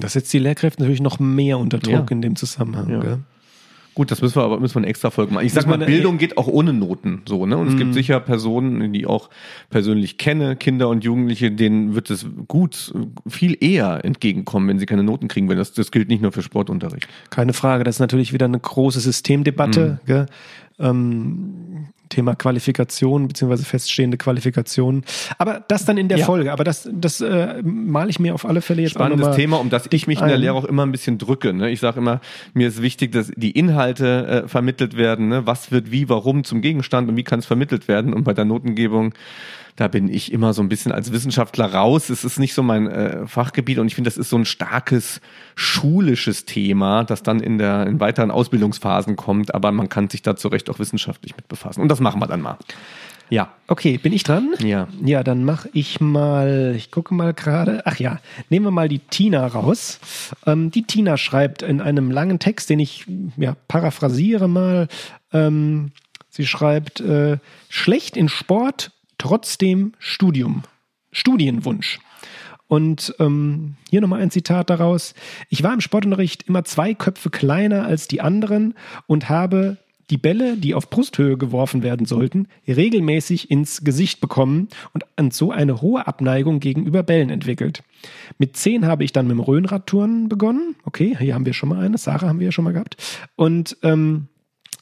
Das setzt die Lehrkräfte natürlich noch mehr unter Druck ja. in dem Zusammenhang. Ja. Gut, das müssen wir aber müssen wir eine extra Folge machen. Ich sag mal, Bildung geht auch ohne Noten so, ne? Und es gibt mhm. sicher Personen, die auch persönlich kenne, Kinder und Jugendliche, denen wird es gut viel eher entgegenkommen, wenn sie keine Noten kriegen, wenn das das gilt nicht nur für Sportunterricht. Keine Frage, das ist natürlich wieder eine große Systemdebatte, mhm. gell? Ähm, Thema Qualifikation beziehungsweise feststehende Qualifikation. Aber das dann in der ja. Folge. Aber das, das äh, male ich mir auf alle Fälle jetzt Spannendes auch Thema, um das ich mich in der Lehre auch immer ein bisschen drücke. Ne? Ich sage immer, mir ist wichtig, dass die Inhalte äh, vermittelt werden. Ne? Was wird wie, warum zum Gegenstand und wie kann es vermittelt werden? Und bei der Notengebung da bin ich immer so ein bisschen als Wissenschaftler raus. Es ist nicht so mein äh, Fachgebiet und ich finde, das ist so ein starkes schulisches Thema, das dann in der in weiteren Ausbildungsphasen kommt, aber man kann sich da zu Recht auch wissenschaftlich mit befassen. Und das machen wir dann mal. Ja. Okay, bin ich dran? Ja. Ja, dann mache ich mal, ich gucke mal gerade. Ach ja, nehmen wir mal die Tina raus. Ähm, die Tina schreibt in einem langen Text, den ich ja, paraphrasiere mal. Ähm, sie schreibt, äh, schlecht in Sport, trotzdem Studium. Studienwunsch. Und ähm, hier nochmal ein Zitat daraus. Ich war im Sportunterricht immer zwei Köpfe kleiner als die anderen und habe die Bälle, die auf Brusthöhe geworfen werden sollten, regelmäßig ins Gesicht bekommen und so eine hohe Abneigung gegenüber Bällen entwickelt. Mit zehn habe ich dann mit dem Röhnradtouren begonnen. Okay, hier haben wir schon mal eine. Sarah haben wir ja schon mal gehabt. Und ähm,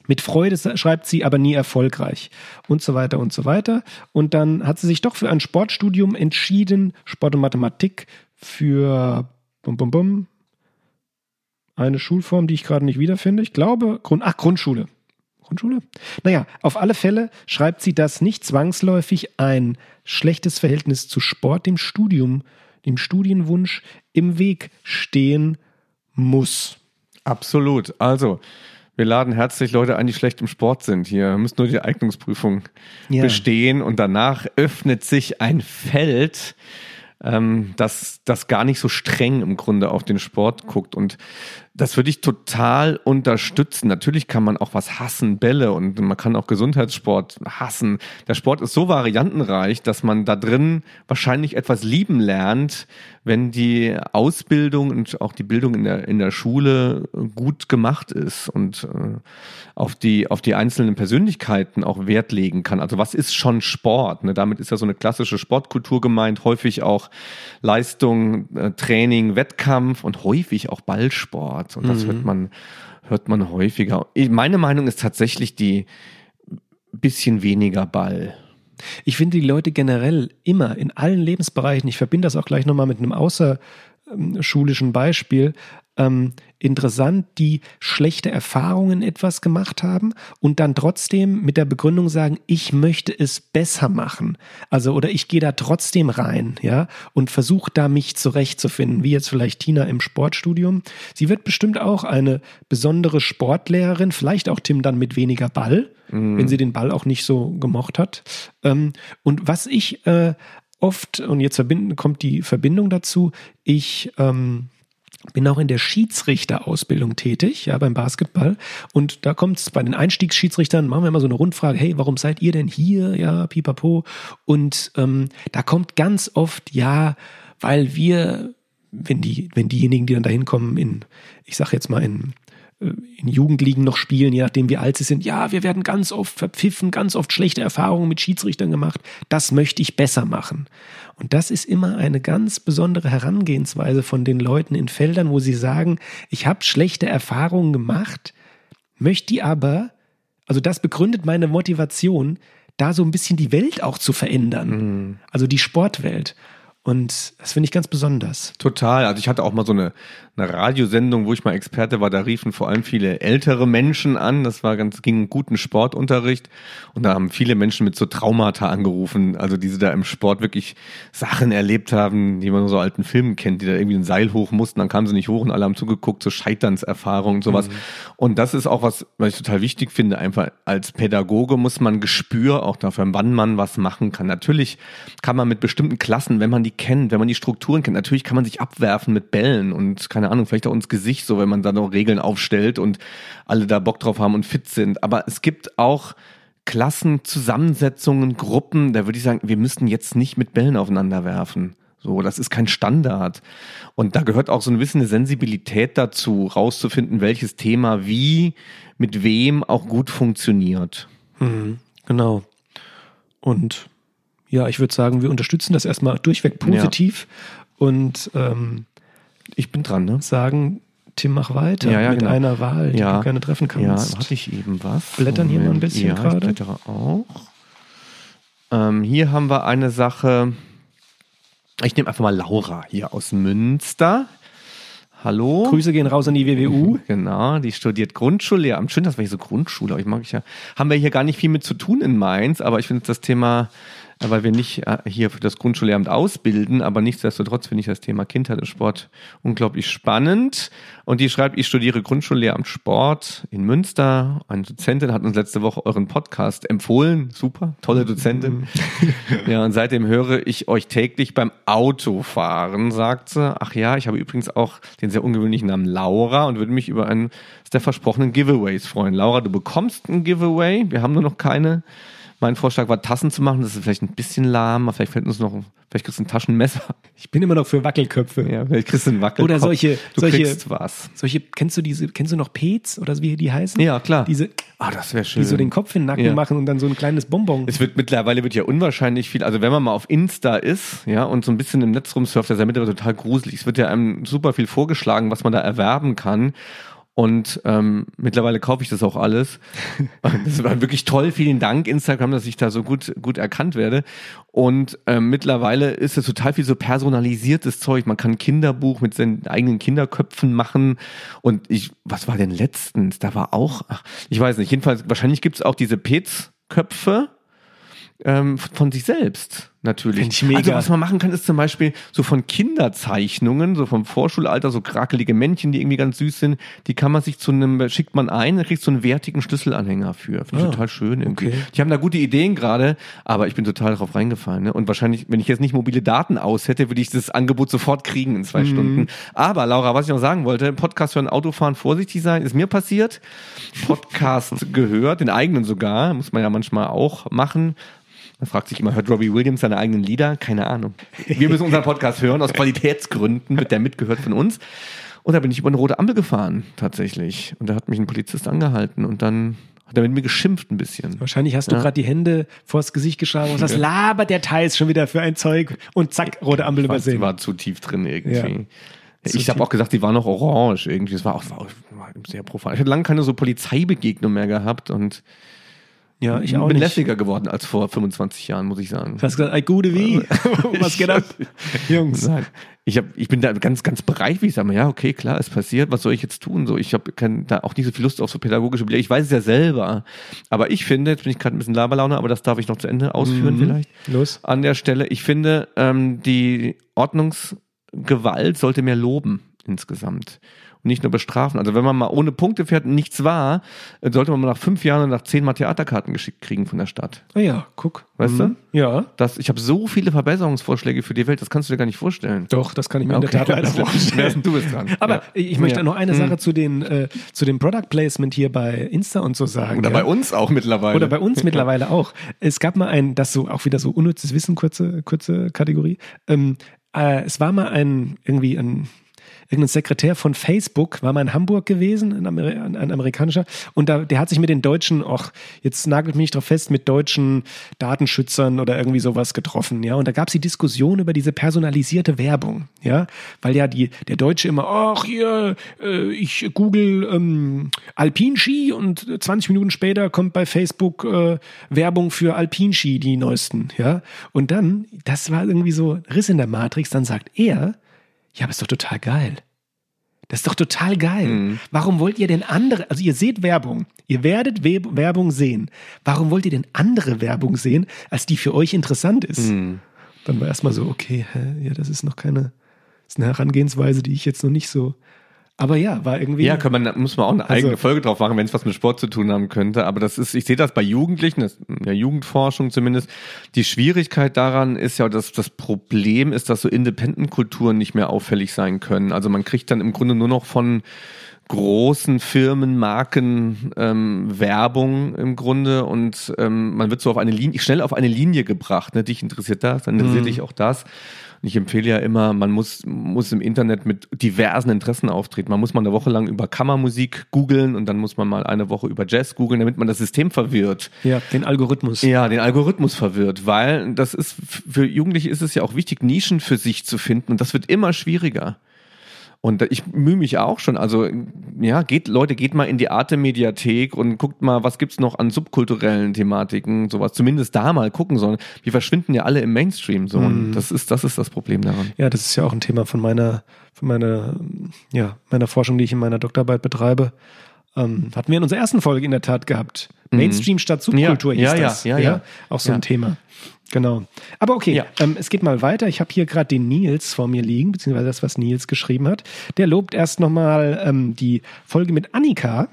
mit Freude schreibt sie, aber nie erfolgreich und so weiter und so weiter. Und dann hat sie sich doch für ein Sportstudium entschieden, Sport und Mathematik für bum, bum, bum, eine Schulform, die ich gerade nicht wiederfinde. Ich glaube, Grund, ach, Grundschule. Grundschule? Naja, auf alle Fälle schreibt sie, dass nicht zwangsläufig ein schlechtes Verhältnis zu Sport dem Studium, dem Studienwunsch im Weg stehen muss. Absolut. Also, wir laden herzlich Leute ein, die schlecht im Sport sind. Hier müssen nur die Eignungsprüfung ja. bestehen und danach öffnet sich ein Feld, ähm, das, das gar nicht so streng im Grunde auf den Sport guckt. Und das würde ich total unterstützen. Natürlich kann man auch was hassen, Bälle und man kann auch Gesundheitssport hassen. Der Sport ist so variantenreich, dass man da drin wahrscheinlich etwas lieben lernt, wenn die Ausbildung und auch die Bildung in der, in der Schule gut gemacht ist und äh, auf die, auf die einzelnen Persönlichkeiten auch Wert legen kann. Also was ist schon Sport? Ne? Damit ist ja so eine klassische Sportkultur gemeint, häufig auch Leistung, äh, Training, Wettkampf und häufig auch Ballsport. Sport. Und das mhm. hört man, hört man häufiger. Meine Meinung ist tatsächlich die bisschen weniger Ball. Ich finde die Leute generell immer in allen Lebensbereichen, ich verbinde das auch gleich nochmal mit einem außerschulischen Beispiel, ähm, interessant, die schlechte Erfahrungen etwas gemacht haben und dann trotzdem mit der Begründung sagen, ich möchte es besser machen. Also oder ich gehe da trotzdem rein, ja, und versuche da mich zurechtzufinden, wie jetzt vielleicht Tina im Sportstudium. Sie wird bestimmt auch eine besondere Sportlehrerin, vielleicht auch Tim dann mit weniger Ball, mhm. wenn sie den Ball auch nicht so gemocht hat. Ähm, und was ich äh, oft, und jetzt verbinden, kommt die Verbindung dazu, ich ähm, bin auch in der Schiedsrichterausbildung tätig, ja, beim Basketball. Und da kommt es bei den Einstiegsschiedsrichtern, machen wir immer so eine Rundfrage, hey, warum seid ihr denn hier? Ja, pipapo. Und ähm, da kommt ganz oft, ja, weil wir, wenn die, wenn diejenigen, die dann dahin kommen, in, ich sag jetzt mal, in in Jugendligen noch spielen, je nachdem wie alt sie sind. Ja, wir werden ganz oft verpfiffen, ganz oft schlechte Erfahrungen mit Schiedsrichtern gemacht. Das möchte ich besser machen. Und das ist immer eine ganz besondere Herangehensweise von den Leuten in Feldern, wo sie sagen, ich habe schlechte Erfahrungen gemacht, möchte die aber, also das begründet meine Motivation, da so ein bisschen die Welt auch zu verändern. Mhm. Also die Sportwelt. Und das finde ich ganz besonders. Total. Also ich hatte auch mal so eine, eine Radiosendung, wo ich mal Experte war. Da riefen vor allem viele ältere Menschen an. Das war ganz, ging einen guten Sportunterricht. Und da haben viele Menschen mit so Traumata angerufen. Also die sie da im Sport wirklich Sachen erlebt haben, die man so alten Filmen kennt, die da irgendwie ein Seil hoch mussten. Dann kamen sie nicht hoch und alle haben zugeguckt, so Scheiternserfahrungen und sowas. Mhm. Und das ist auch was, was ich total wichtig finde. Einfach als Pädagoge muss man Gespür auch dafür, wann man was machen kann. Natürlich kann man mit bestimmten Klassen, wenn man die kennt, wenn man die Strukturen kennt, natürlich kann man sich abwerfen mit Bällen und keine Ahnung, vielleicht auch ins Gesicht, so wenn man da noch Regeln aufstellt und alle da Bock drauf haben und fit sind. Aber es gibt auch Klassen, Zusammensetzungen, Gruppen, da würde ich sagen, wir müssten jetzt nicht mit Bällen aufeinander werfen. So, das ist kein Standard. Und da gehört auch so ein bisschen eine Sensibilität dazu, rauszufinden, welches Thema wie, mit wem auch gut funktioniert. Mhm, genau. Und ja, ich würde sagen, wir unterstützen das erstmal durchweg positiv ja. und ähm, ich bin dran, ne? Sagen, Tim, mach weiter ja, ja, mit genau. einer Wahl, die ja. du gerne treffen kannst. Ja, hatte ich eben was. Blättern hier mal ein bisschen ja, gerade. Ich blättere auch. Ähm, hier haben wir eine Sache. Ich nehme einfach mal Laura hier aus Münster. Hallo. Grüße gehen raus an die WWU. <laughs> Genau, die studiert Grundschullehramt. Schön, dass wir hier so Grundschule, ich mag ich ja. Haben wir hier gar nicht viel mit zu tun in Mainz, aber ich finde das Thema weil wir nicht äh, hier für das Grundschullehramt ausbilden, aber nichtsdestotrotz finde ich das Thema Kindheit und Sport unglaublich spannend. Und die schreibt, ich studiere Grundschullehramt Sport in Münster. Eine Dozentin hat uns letzte Woche euren Podcast empfohlen. Super, tolle Dozentin. <laughs> ja, und seitdem höre ich euch täglich beim Autofahren, sagt sie. Ach ja, ich habe übrigens auch den sehr ungewöhnlichen Namen Laura und würde mich über einen der versprochenen Giveaways freuen. Laura, du bekommst ein Giveaway. Wir haben nur noch keine. Mein Vorschlag war, Tassen zu machen. Das ist vielleicht ein bisschen lahm, aber vielleicht fällt uns noch, vielleicht kriegst du ein Taschenmesser. Ich bin immer noch für Wackelköpfe. Ja, vielleicht kriegst du einen Wackelkopf. Oder solche, du solche, was. Solche, kennst du diese, kennst du noch Pets oder wie die heißen? Ja, klar. Diese, ah, das wäre schön. Die so den Kopf in den Nacken ja. machen und dann so ein kleines Bonbon. Es wird mittlerweile wird ja unwahrscheinlich viel, also wenn man mal auf Insta ist, ja, und so ein bisschen im Netz rumsurft, das ist ja mittlerweile total gruselig. Es wird ja einem super viel vorgeschlagen, was man da erwerben kann. Und ähm, mittlerweile kaufe ich das auch alles. <laughs> Das war wirklich toll. Vielen Dank, Instagram, dass ich da so gut, gut erkannt werde. Und ähm, mittlerweile ist es total viel so personalisiertes Zeug. Man kann ein Kinderbuch mit seinen eigenen Kinderköpfen machen. Und ich, was war denn letztens? Da war auch, ach, ich weiß nicht, jedenfalls, wahrscheinlich gibt es auch diese Pets-Köpfe ähm, von sich selbst natürlich. Ich mega. Also was man machen kann, ist zum Beispiel so von Kinderzeichnungen, so vom Vorschulalter, so krakelige Männchen, die irgendwie ganz süß sind, die kann man sich zu einem, schickt man ein, dann kriegst du einen wertigen Schlüsselanhänger für. Finde ich ah, total schön irgendwie. Okay. Die haben da gute Ideen gerade, aber ich bin total drauf reingefallen. Ne? Und wahrscheinlich, wenn ich jetzt nicht mobile Daten aus hätte, würde ich das Angebot sofort kriegen in zwei mhm. Stunden. Aber Laura, was ich noch sagen wollte, Podcast für ein Autofahren vorsichtig sein, ist mir passiert. Podcast gehört, den eigenen sogar, muss man ja manchmal auch machen man fragt sich immer, hört Robbie Williams seine eigenen Lieder? Keine Ahnung. Wir müssen unseren Podcast hören, aus Qualitätsgründen, wird der mitgehört von uns. Und da bin ich über eine rote Ampel gefahren, tatsächlich. Und da hat mich ein Polizist angehalten und dann hat er mit mir geschimpft ein bisschen. Wahrscheinlich hast du ja. gerade die Hände vors Gesicht geschlagen und was labert der Thais schon wieder für ein Zeug und zack, rote Ampel war, übersehen. war zu tief drin irgendwie. Ja. Ich habe auch gesagt, die war noch orange irgendwie. Das war auch, war sehr profan. Ich hatte lange keine so Polizeibegegnung mehr gehabt und ja, ich auch bin nicht. lässiger geworden als vor 25 Jahren, muss ich sagen. Du hast gesagt, ey, gute wie? <laughs> Was geht ab? <laughs> Jungs. Nein. Ich, hab, ich bin da ganz, ganz bereit, wie ich sage, ja, okay, klar, es passiert, was soll ich jetzt tun? So, ich habe da auch nicht so viel Lust auf so pädagogische Bilder. Ich weiß es ja selber. Aber ich finde, jetzt bin ich gerade ein bisschen Laberlaune, aber das darf ich noch zu Ende ausführen mhm. vielleicht. Los. An der Stelle, ich finde, ähm, die Ordnungsgewalt sollte mehr loben insgesamt und nicht nur bestrafen. Also wenn man mal ohne Punkte fährt und nichts war, sollte man mal nach fünf Jahren und nach zehn Mal Theaterkarten geschickt kriegen von der Stadt. Ah ja, guck. Weißt mhm. du? Ja. Das, ich habe so viele Verbesserungsvorschläge für die Welt, das kannst du dir gar nicht vorstellen. Doch, das kann ich mir okay. in der Tat leider vorstellen. du bist dran. Aber ja. ich möchte ja. noch eine Sache mhm. zu, den, äh, zu dem Product Placement hier bei Insta und so sagen. Oder ja? bei uns auch mittlerweile. Oder bei uns mittlerweile auch. Es gab mal ein, das so auch wieder so unnützes Wissen, kurze, kurze Kategorie. Ähm, äh, es war mal ein irgendwie ein irgendein Sekretär von Facebook, war mal in Hamburg gewesen, ein, Amer ein amerikanischer, und da, der hat sich mit den deutschen, auch jetzt nagelt mich drauf fest, mit deutschen Datenschützern oder irgendwie sowas getroffen, ja. Und da gab es die Diskussion über diese personalisierte Werbung, ja, weil ja die, der Deutsche immer, ach hier, äh, ich google ähm, Alpinski und 20 Minuten später kommt bei Facebook äh, Werbung für Alpinski, die neuesten, ja. Und dann, das war irgendwie so Riss in der Matrix, dann sagt er, ja, aber ist doch total geil. Das ist doch total geil. Mhm. Warum wollt ihr denn andere, also ihr seht Werbung, ihr werdet We Werbung sehen. Warum wollt ihr denn andere Werbung sehen, als die für euch interessant ist? Mhm. Dann war erstmal so, okay, hä, ja, das ist noch keine, das ist eine Herangehensweise, die ich jetzt noch nicht so aber ja, war irgendwie. Ja, kann man, muss man auch eine also, eigene Folge drauf machen, wenn es was mit Sport zu tun haben könnte. Aber das ist, ich sehe das bei Jugendlichen, das, in der Jugendforschung zumindest. Die Schwierigkeit daran ist ja, dass das Problem ist, dass so Independent-Kulturen nicht mehr auffällig sein können. Also man kriegt dann im Grunde nur noch von großen Firmen, Marken ähm, Werbung im Grunde und ähm, man wird so auf eine Linie, schnell auf eine Linie gebracht. Ne? Dich interessiert das, dann interessiert mhm. dich auch das. Und ich empfehle ja immer, man muss, muss im Internet mit diversen Interessen auftreten. Man muss mal eine Woche lang über Kammermusik googeln und dann muss man mal eine Woche über Jazz googeln, damit man das System verwirrt. Ja, den Algorithmus. Ja, den Algorithmus verwirrt, weil das ist, für Jugendliche ist es ja auch wichtig, Nischen für sich zu finden und das wird immer schwieriger. Und ich mühe mich auch schon. Also, ja, geht, Leute, geht mal in die Arte-Mediathek und guckt mal, was gibt's noch an subkulturellen Thematiken, sowas. Zumindest da mal gucken sollen. Wir verschwinden ja alle im Mainstream so. Und mhm. das ist, das ist das Problem daran. Ja, das ist ja auch ein Thema von meiner, von meiner, ja, meiner Forschung, die ich in meiner Doktorarbeit betreibe. Ähm, hatten wir in unserer ersten Folge in der Tat gehabt. Mhm. Mainstream statt Subkultur ja, hieß ja, das. Ja, ja, ja. Auch so ein Thema. Genau. Aber okay, ja. ähm, es geht mal weiter. Ich habe hier gerade den Nils vor mir liegen, beziehungsweise das, was Nils geschrieben hat. Der lobt erst nochmal ähm, die Folge mit Annika.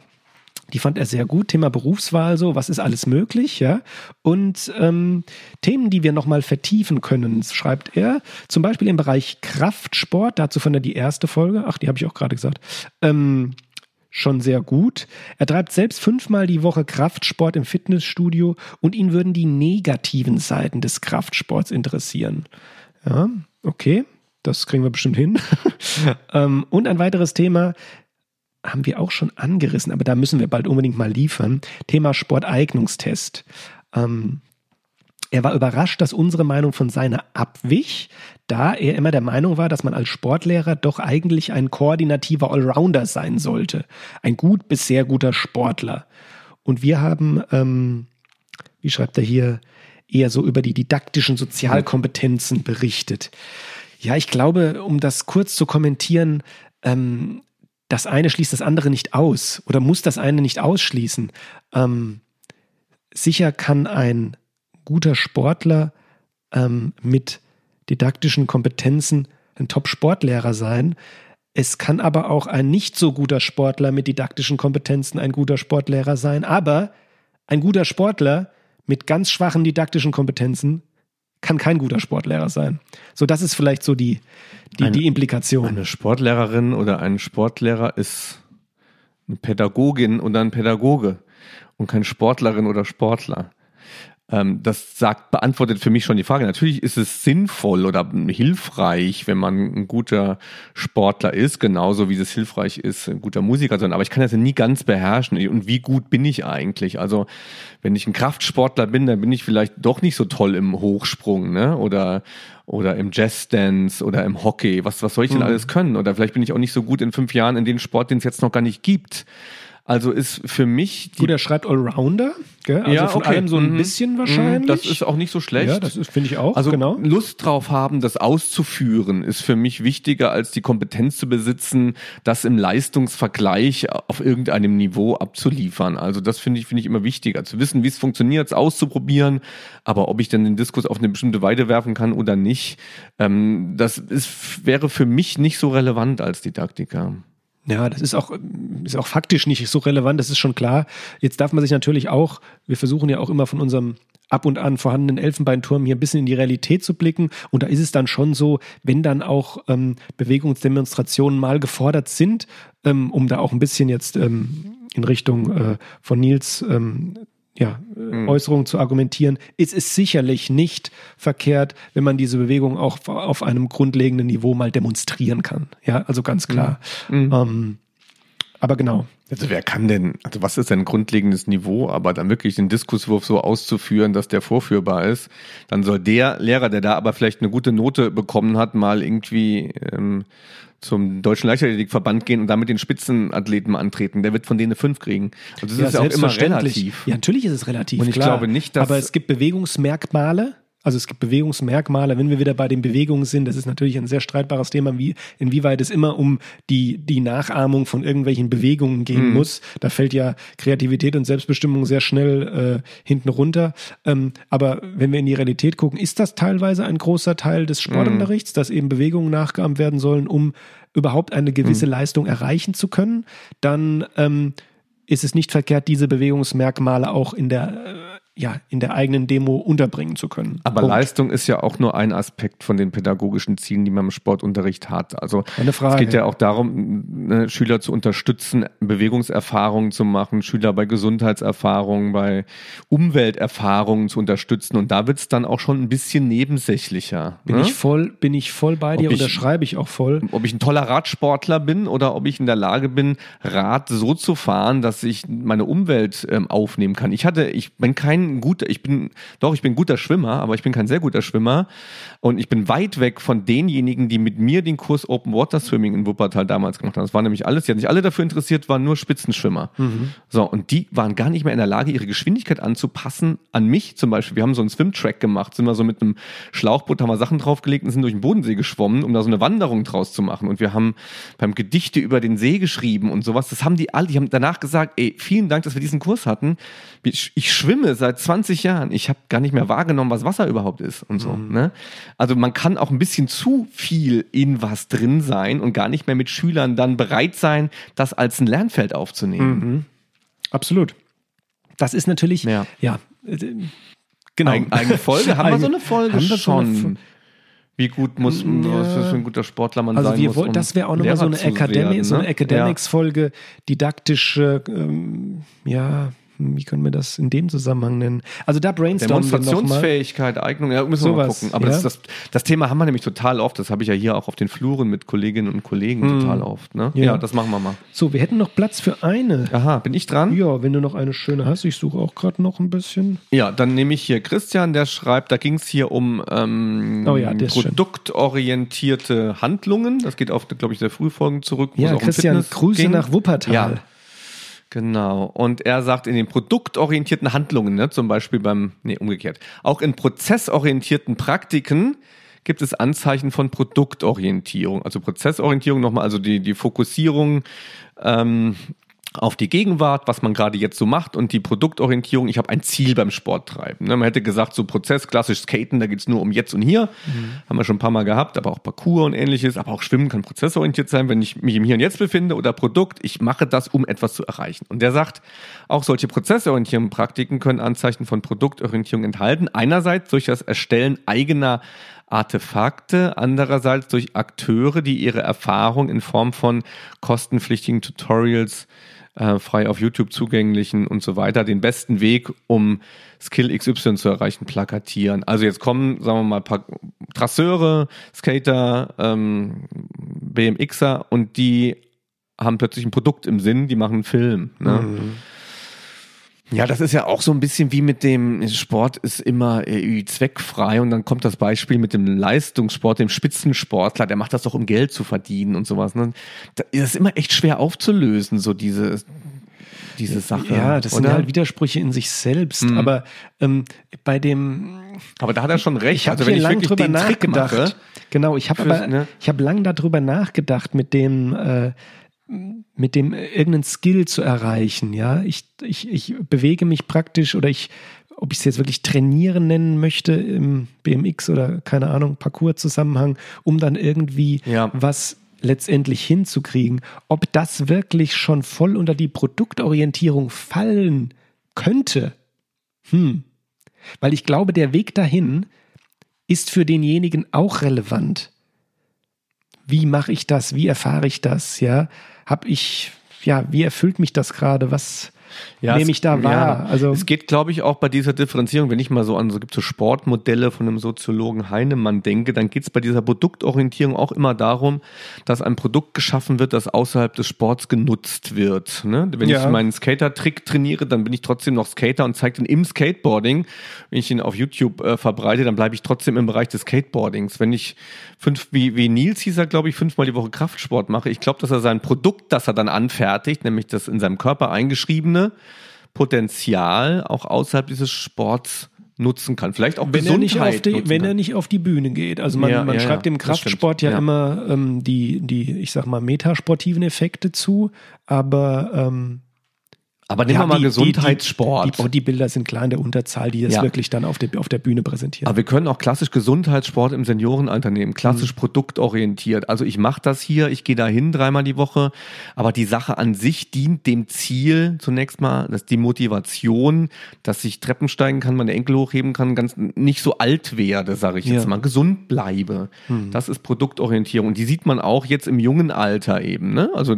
Die fand er sehr gut. Thema Berufswahl, so, was ist alles möglich, ja. Und ähm, Themen, die wir nochmal vertiefen können, schreibt er. Zum Beispiel im Bereich Kraftsport. Dazu fand er die erste Folge. Ach, die habe ich auch gerade gesagt. Ähm, schon sehr gut. Er treibt selbst fünfmal die Woche Kraftsport im Fitnessstudio und ihn würden die negativen Seiten des Kraftsports interessieren. Ja, okay, das kriegen wir bestimmt hin. <laughs> ähm, und ein weiteres Thema haben wir auch schon angerissen, aber da müssen wir bald unbedingt mal liefern. Thema Sporteignungstest. Ähm, er war überrascht, dass unsere Meinung von seiner abwich, da er immer der Meinung war, dass man als Sportlehrer doch eigentlich ein koordinativer Allrounder sein sollte. Ein gut bis sehr guter Sportler. Und wir haben, ähm, wie schreibt er hier, eher so über die didaktischen Sozialkompetenzen berichtet. Ja, ich glaube, um das kurz zu kommentieren, ähm, das eine schließt das andere nicht aus oder muss das eine nicht ausschließen. Ähm, sicher kann ein guter Sportler ähm, mit didaktischen Kompetenzen ein Top-Sportlehrer sein. Es kann aber auch ein nicht so guter Sportler mit didaktischen Kompetenzen ein guter Sportlehrer sein. Aber ein guter Sportler mit ganz schwachen didaktischen Kompetenzen kann kein guter Sportlehrer sein. So, das ist vielleicht so die, die, eine, die Implikation. Eine Sportlehrerin oder ein Sportlehrer ist eine Pädagogin oder ein Pädagoge und kein Sportlerin oder Sportler. Ähm, das sagt, beantwortet für mich schon die Frage. Natürlich ist es sinnvoll oder hilfreich, wenn man ein guter Sportler ist, genauso wie es hilfreich ist, ein guter Musiker sein. Aber ich kann das ja nie ganz beherrschen. Und wie gut bin ich eigentlich? Also, wenn ich ein Kraftsportler bin, dann bin ich vielleicht doch nicht so toll im Hochsprung, ne? Oder, oder im Jazzdance oder im Hockey. Was, was soll ich denn mhm. alles können? Oder vielleicht bin ich auch nicht so gut in fünf Jahren in den Sport, den es jetzt noch gar nicht gibt. Also ist für mich. Die Gut, er schreibt Allrounder, gell? Also ja, von okay. allem so ein mhm. bisschen mhm. wahrscheinlich. Das ist auch nicht so schlecht. Ja, das finde ich auch. Also genau. Lust drauf haben, das auszuführen, ist für mich wichtiger, als die Kompetenz zu besitzen, das im Leistungsvergleich auf irgendeinem Niveau abzuliefern. Also das finde ich, finde ich immer wichtiger. Zu wissen, wie es funktioniert, es auszuprobieren, aber ob ich dann den Diskurs auf eine bestimmte Weide werfen kann oder nicht, ähm, das ist, wäre für mich nicht so relevant als Didaktiker. Ja, das ist auch, ist auch faktisch nicht so relevant, das ist schon klar. Jetzt darf man sich natürlich auch, wir versuchen ja auch immer von unserem ab und an vorhandenen Elfenbeinturm hier ein bisschen in die Realität zu blicken. Und da ist es dann schon so, wenn dann auch ähm, Bewegungsdemonstrationen mal gefordert sind, ähm, um da auch ein bisschen jetzt ähm, in Richtung äh, von Nils ähm, ja, mhm. Äußerungen zu argumentieren, ist es sicherlich nicht verkehrt, wenn man diese Bewegung auch auf einem grundlegenden Niveau mal demonstrieren kann. Ja, also ganz klar. Mhm. Ähm, aber genau. Also wer kann denn, also was ist denn ein grundlegendes Niveau, aber dann wirklich den Diskurswurf so auszuführen, dass der vorführbar ist, dann soll der Lehrer, der da aber vielleicht eine gute Note bekommen hat, mal irgendwie ähm, zum Deutschen Leichtathletikverband gehen und da mit den Spitzenathleten antreten. Der wird von denen eine 5 kriegen. Also das ja, ist ja auch immer relativ. Ja, natürlich ist es relativ. Und ich klar. glaube nicht, dass. Aber es gibt Bewegungsmerkmale, also es gibt Bewegungsmerkmale, wenn wir wieder bei den Bewegungen sind, das ist natürlich ein sehr streitbares Thema, wie, inwieweit es immer um die, die Nachahmung von irgendwelchen Bewegungen gehen mhm. muss. Da fällt ja Kreativität und Selbstbestimmung sehr schnell äh, hinten runter. Ähm, aber wenn wir in die Realität gucken, ist das teilweise ein großer Teil des Sportunterrichts, mhm. dass eben Bewegungen nachgeahmt werden sollen, um überhaupt eine gewisse mhm. Leistung erreichen zu können, dann ähm, ist es nicht verkehrt, diese Bewegungsmerkmale auch in der äh, ja, in der eigenen Demo unterbringen zu können. Aber Punkt. Leistung ist ja auch nur ein Aspekt von den pädagogischen Zielen, die man im Sportunterricht hat. Also Eine Frage. es geht ja auch darum, ne, Schüler zu unterstützen, Bewegungserfahrungen zu machen, Schüler bei Gesundheitserfahrungen, bei Umwelterfahrungen zu unterstützen. Und da wird es dann auch schon ein bisschen nebensächlicher. Bin ne? ich voll, bin ich voll bei dir, ich, unterschreibe ich auch voll. Ob ich ein toller Radsportler bin oder ob ich in der Lage bin, Rad so zu fahren, dass ich meine Umwelt ähm, aufnehmen kann. Ich hatte, ich bin kein kein guter, ich bin, doch, ich bin guter Schwimmer, aber ich bin kein sehr guter Schwimmer. Und ich bin weit weg von denjenigen, die mit mir den Kurs Open Water Swimming in Wuppertal damals gemacht haben. Das waren nämlich alles, die hatten sich alle dafür interessiert, waren nur Spitzenschwimmer. Mhm. So, und die waren gar nicht mehr in der Lage, ihre Geschwindigkeit anzupassen an mich zum Beispiel. Wir haben so einen Swim-Track gemacht, sind wir so mit einem Schlauchboot, haben wir Sachen draufgelegt und sind durch den Bodensee geschwommen, um da so eine Wanderung draus zu machen. Und wir haben beim Gedichte über den See geschrieben und sowas. Das haben die alle, die haben danach gesagt, ey, vielen Dank, dass wir diesen Kurs hatten. Ich, ich schwimme seit seit 20 Jahren. Ich habe gar nicht mehr wahrgenommen, was Wasser überhaupt ist und so. Mhm. Ne? Also man kann auch ein bisschen zu viel in was drin sein und gar nicht mehr mit Schülern dann bereit sein, das als ein Lernfeld aufzunehmen. Mhm. Absolut. Das ist natürlich, ja, ja genau. Eig eigene <laughs> Folge. Haben wir so eine Folge haben wir schon? So eine wie gut muss ja. was für ein guter Sportler man also sein wir muss. Wollen, um das wäre auch nochmal so eine, Academy, ne? so eine Academics-Folge, didaktische, ähm, ja, wie können wir das in dem Zusammenhang nennen? Also da brainstormen wir Demonstrationsfähigkeit, Eignung, ja, müssen wir mal gucken. Aber ja? das, das, das, Thema haben wir nämlich total oft. Das habe ich ja hier auch auf den Fluren mit Kolleginnen und Kollegen hm. total oft. Ne? Ja. ja. das machen wir mal. So, wir hätten noch Platz für eine. Aha, bin ich dran? Ja, wenn du noch eine schöne hast. Ich suche auch gerade noch ein bisschen. Ja, dann nehme ich hier Christian, der schreibt, da ging es hier um ähm, oh ja, produktorientierte Handlungen. Das geht auf, glaube ich, der Frühfolgen zurück. Ja, Christian, Grüße ging. nach Wuppertal. Ja. Genau. Und er sagt, in den produktorientierten Handlungen, ne, zum Beispiel beim, nee, umgekehrt, auch in prozessorientierten Praktiken gibt es Anzeichen von Produktorientierung. Also Prozessorientierung nochmal, also die, die Fokussierung ähm, auf die Gegenwart, was man gerade jetzt so macht und die Produktorientierung. Ich habe ein Ziel beim Sport treiben. Ne? Man hätte gesagt, so Prozess, klassisch Skaten, da geht's nur um jetzt und hier. Mhm. Haben wir schon ein paar Mal gehabt, aber auch Parcours und ähnliches. Aber auch Schwimmen kann prozessorientiert sein, wenn ich mich im Hier und Jetzt befinde oder Produkt. Ich mache das, um etwas zu erreichen. Und der sagt, auch solche prozessorientierenden Praktiken können Anzeichen von Produktorientierung enthalten. Einerseits durch das Erstellen eigener Artefakte, andererseits durch Akteure, die ihre Erfahrung in Form von kostenpflichtigen Tutorials äh, frei auf YouTube zugänglichen und so weiter, den besten Weg, um Skill XY zu erreichen, plakatieren. Also jetzt kommen, sagen wir mal, paar Trasseure, Skater, ähm, BMXer und die haben plötzlich ein Produkt im Sinn, die machen einen Film. Ne? Mhm. Ja, das ist ja auch so ein bisschen wie mit dem Sport ist immer äh, zweckfrei und dann kommt das Beispiel mit dem Leistungssport, dem Spitzensportler, der macht das doch um Geld zu verdienen und sowas. Ne? Das ist immer echt schwer aufzulösen, so diese diese Sache. Ja, das oder? sind halt Widersprüche in sich selbst. Mhm. Aber ähm, bei dem. Aber da hat er schon recht. Ich habe also, lange drüber nachgedacht. Mache, genau, ich habe ne? ich habe lange darüber nachgedacht mit dem. Äh, mit dem irgendeinen Skill zu erreichen. Ja, ich, ich, ich bewege mich praktisch oder ich, ob ich es jetzt wirklich trainieren nennen möchte im BMX oder keine Ahnung, Parcours-Zusammenhang, um dann irgendwie ja. was letztendlich hinzukriegen. Ob das wirklich schon voll unter die Produktorientierung fallen könnte, hm. Weil ich glaube, der Weg dahin ist für denjenigen auch relevant. Wie mache ich das? Wie erfahre ich das? Ja, habe ich, ja, wie erfüllt mich das gerade? Was, ja, nehme ich da wahr. Ja, also es geht, glaube ich, auch bei dieser Differenzierung, wenn ich mal so an so gibt so Sportmodelle von einem Soziologen Heinemann denke, dann geht es bei dieser Produktorientierung auch immer darum, dass ein Produkt geschaffen wird, das außerhalb des Sports genutzt wird. Ne? Wenn ja. ich meinen Skater-Trick trainiere, dann bin ich trotzdem noch Skater und zeige den im Skateboarding. Wenn ich ihn auf YouTube äh, verbreite, dann bleibe ich trotzdem im Bereich des Skateboardings. Wenn ich fünf, wie, wie Nils hieß er, glaube ich, fünfmal die Woche Kraftsport mache, ich glaube, dass er sein Produkt, das er dann anfertigt, nämlich das in seinem Körper eingeschriebene, Potenzial auch außerhalb dieses Sports nutzen kann. Vielleicht auch wenn er nicht auf die, wenn er nicht auf die Bühne geht. Also man, ja, man ja, schreibt ja, dem Kraftsport ja, immer ähm, die, die, ich sag mal, metasportiven Effekte zu, aber ähm, aber nehmen ja, wir mal die, Gesundheitssport. Die, die, Bodybuilder sind klar in der Unterzahl, die es ja. wirklich dann auf der, auf der Bühne präsentieren. Aber wir können auch klassisch Gesundheitssport im Seniorenalter nehmen, klassisch mhm. produktorientiert. Also ich mache das hier, ich gehe da hin dreimal die Woche, aber die Sache an sich dient dem Ziel zunächst mal, dass die Motivation, dass ich Treppen steigen kann, meine Enkel hochheben kann, ganz nicht so alt werde, sage ich ja. jetzt mal, gesund bleibe. Mhm. Das ist Produktorientierung. Und die sieht man auch jetzt im jungen Alter eben. Ne? Also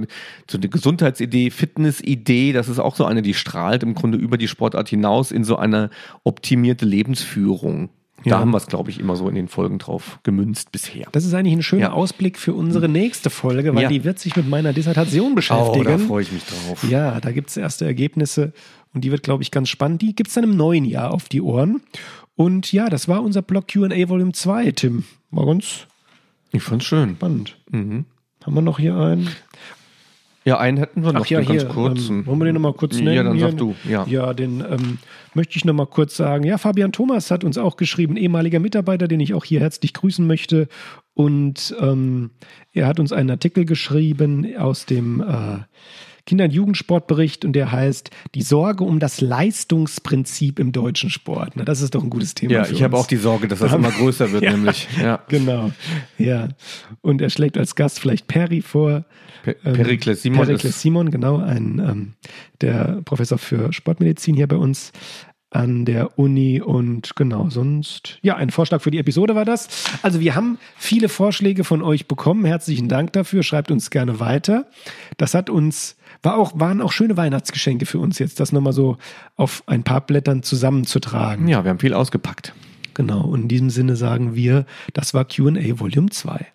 so eine Gesundheitsidee, Fitnessidee, das ist auch so so eine, die strahlt im Grunde über die Sportart hinaus in so eine optimierte Lebensführung. Da ja. haben wir es, glaube ich, immer so in den Folgen drauf gemünzt bisher. Das ist eigentlich ein schöner ja. Ausblick für unsere nächste Folge, weil ja. die wird sich mit meiner Dissertation beschäftigen. Oh, da freue ich mich drauf. Ja, da gibt es erste Ergebnisse und die wird, glaube ich, ganz spannend. Die gibt es dann im neuen Jahr auf die Ohren. Und ja, das war unser Blog QA Volume 2, Tim. War ganz. Ich fand's schön. Spannend. Mhm. Haben wir noch hier einen? Ja, einen hätten wir noch, Ach ja, ganz hier, kurzen. Ähm, wollen wir den nochmal kurz nennen? Ja, dann sag du. Ja, ja den ähm, möchte ich nochmal kurz sagen. Ja, Fabian Thomas hat uns auch geschrieben, ehemaliger Mitarbeiter, den ich auch hier herzlich grüßen möchte. Und ähm, er hat uns einen Artikel geschrieben aus dem äh, Kinder- und Jugendsportbericht und der heißt Die Sorge um das Leistungsprinzip im deutschen Sport. Na, das ist doch ein gutes Thema. Ja, ich habe auch die Sorge, dass das immer größer wird, <laughs> ja, nämlich. Ja. Genau. Ja. Und er schlägt als Gast vielleicht Perry vor. Per ähm, Perikles Simon. Perikles Simon, genau, ein ähm, der Professor für Sportmedizin hier bei uns an der Uni und genau, sonst, ja, ein Vorschlag für die Episode war das. Also wir haben viele Vorschläge von euch bekommen. Herzlichen Dank dafür. Schreibt uns gerne weiter. Das hat uns, war auch, waren auch schöne Weihnachtsgeschenke für uns jetzt, das nochmal so auf ein paar Blättern zusammenzutragen. Ja, wir haben viel ausgepackt. Genau. Und in diesem Sinne sagen wir, das war QA Volume 2.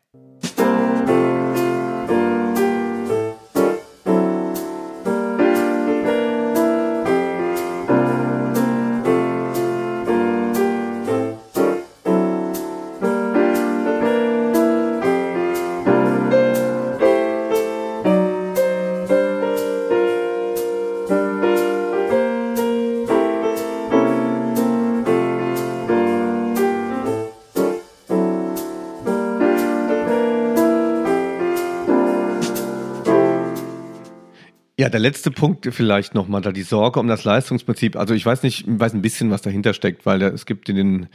der letzte Punkt vielleicht nochmal, da die Sorge um das Leistungsprinzip. Also ich weiß nicht, ich weiß ein bisschen, was dahinter steckt, weil es gibt in den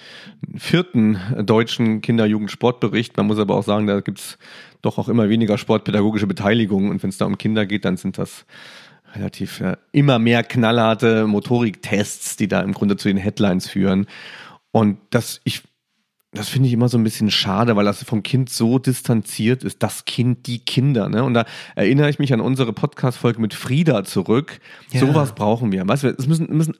vierten deutschen Kinder-Jugend-Sportbericht, man muss aber auch sagen, da gibt's doch auch immer weniger sportpädagogische Beteiligung und wenn es da um Kinder geht, dann sind das relativ äh, immer mehr knallharte Motoriktests, die da im Grunde zu den Headlines führen. Und das, ich das finde ich immer so ein bisschen schade, weil das vom Kind so distanziert ist, das Kind, die Kinder. Ne? Und da erinnere ich mich an unsere Podcast-Folge mit Frieda zurück. Ja. Sowas brauchen wir. Weißt du, es müssen, müssen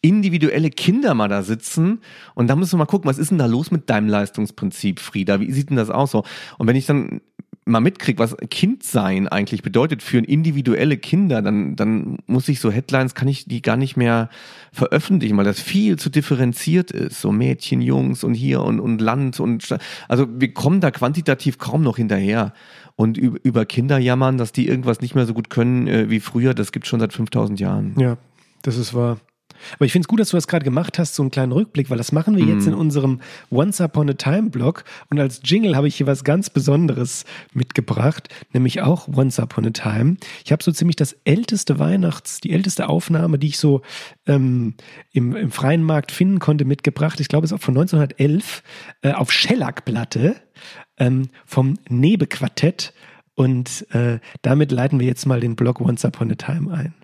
individuelle Kinder mal da sitzen und da müssen wir mal gucken, was ist denn da los mit deinem Leistungsprinzip, Frieda? Wie sieht denn das aus so? Und wenn ich dann mal mitkriege, was Kindsein eigentlich bedeutet für individuelle Kinder, dann, dann muss ich so Headlines, kann ich die gar nicht mehr veröffentlichen, weil das viel zu differenziert ist. So Mädchen, Jungs und hier und, und Land und, also wir kommen da quantitativ kaum noch hinterher. Und über Kinder jammern, dass die irgendwas nicht mehr so gut können äh, wie früher, das gibt schon seit 5000 Jahren. Ja, das ist wahr. Aber ich finde es gut, dass du das gerade gemacht hast, so einen kleinen Rückblick, weil das machen wir mm. jetzt in unserem Once Upon a Time Blog. Und als Jingle habe ich hier was ganz Besonderes mitgebracht, nämlich auch Once Upon a Time. Ich habe so ziemlich das älteste Weihnachts, die älteste Aufnahme, die ich so ähm, im, im freien Markt finden konnte, mitgebracht. Ich glaube, es ist auch von 1911 äh, auf Schellackplatte ähm, vom Nebe-Quartett. Und äh, damit leiten wir jetzt mal den Blog Once Upon a Time ein.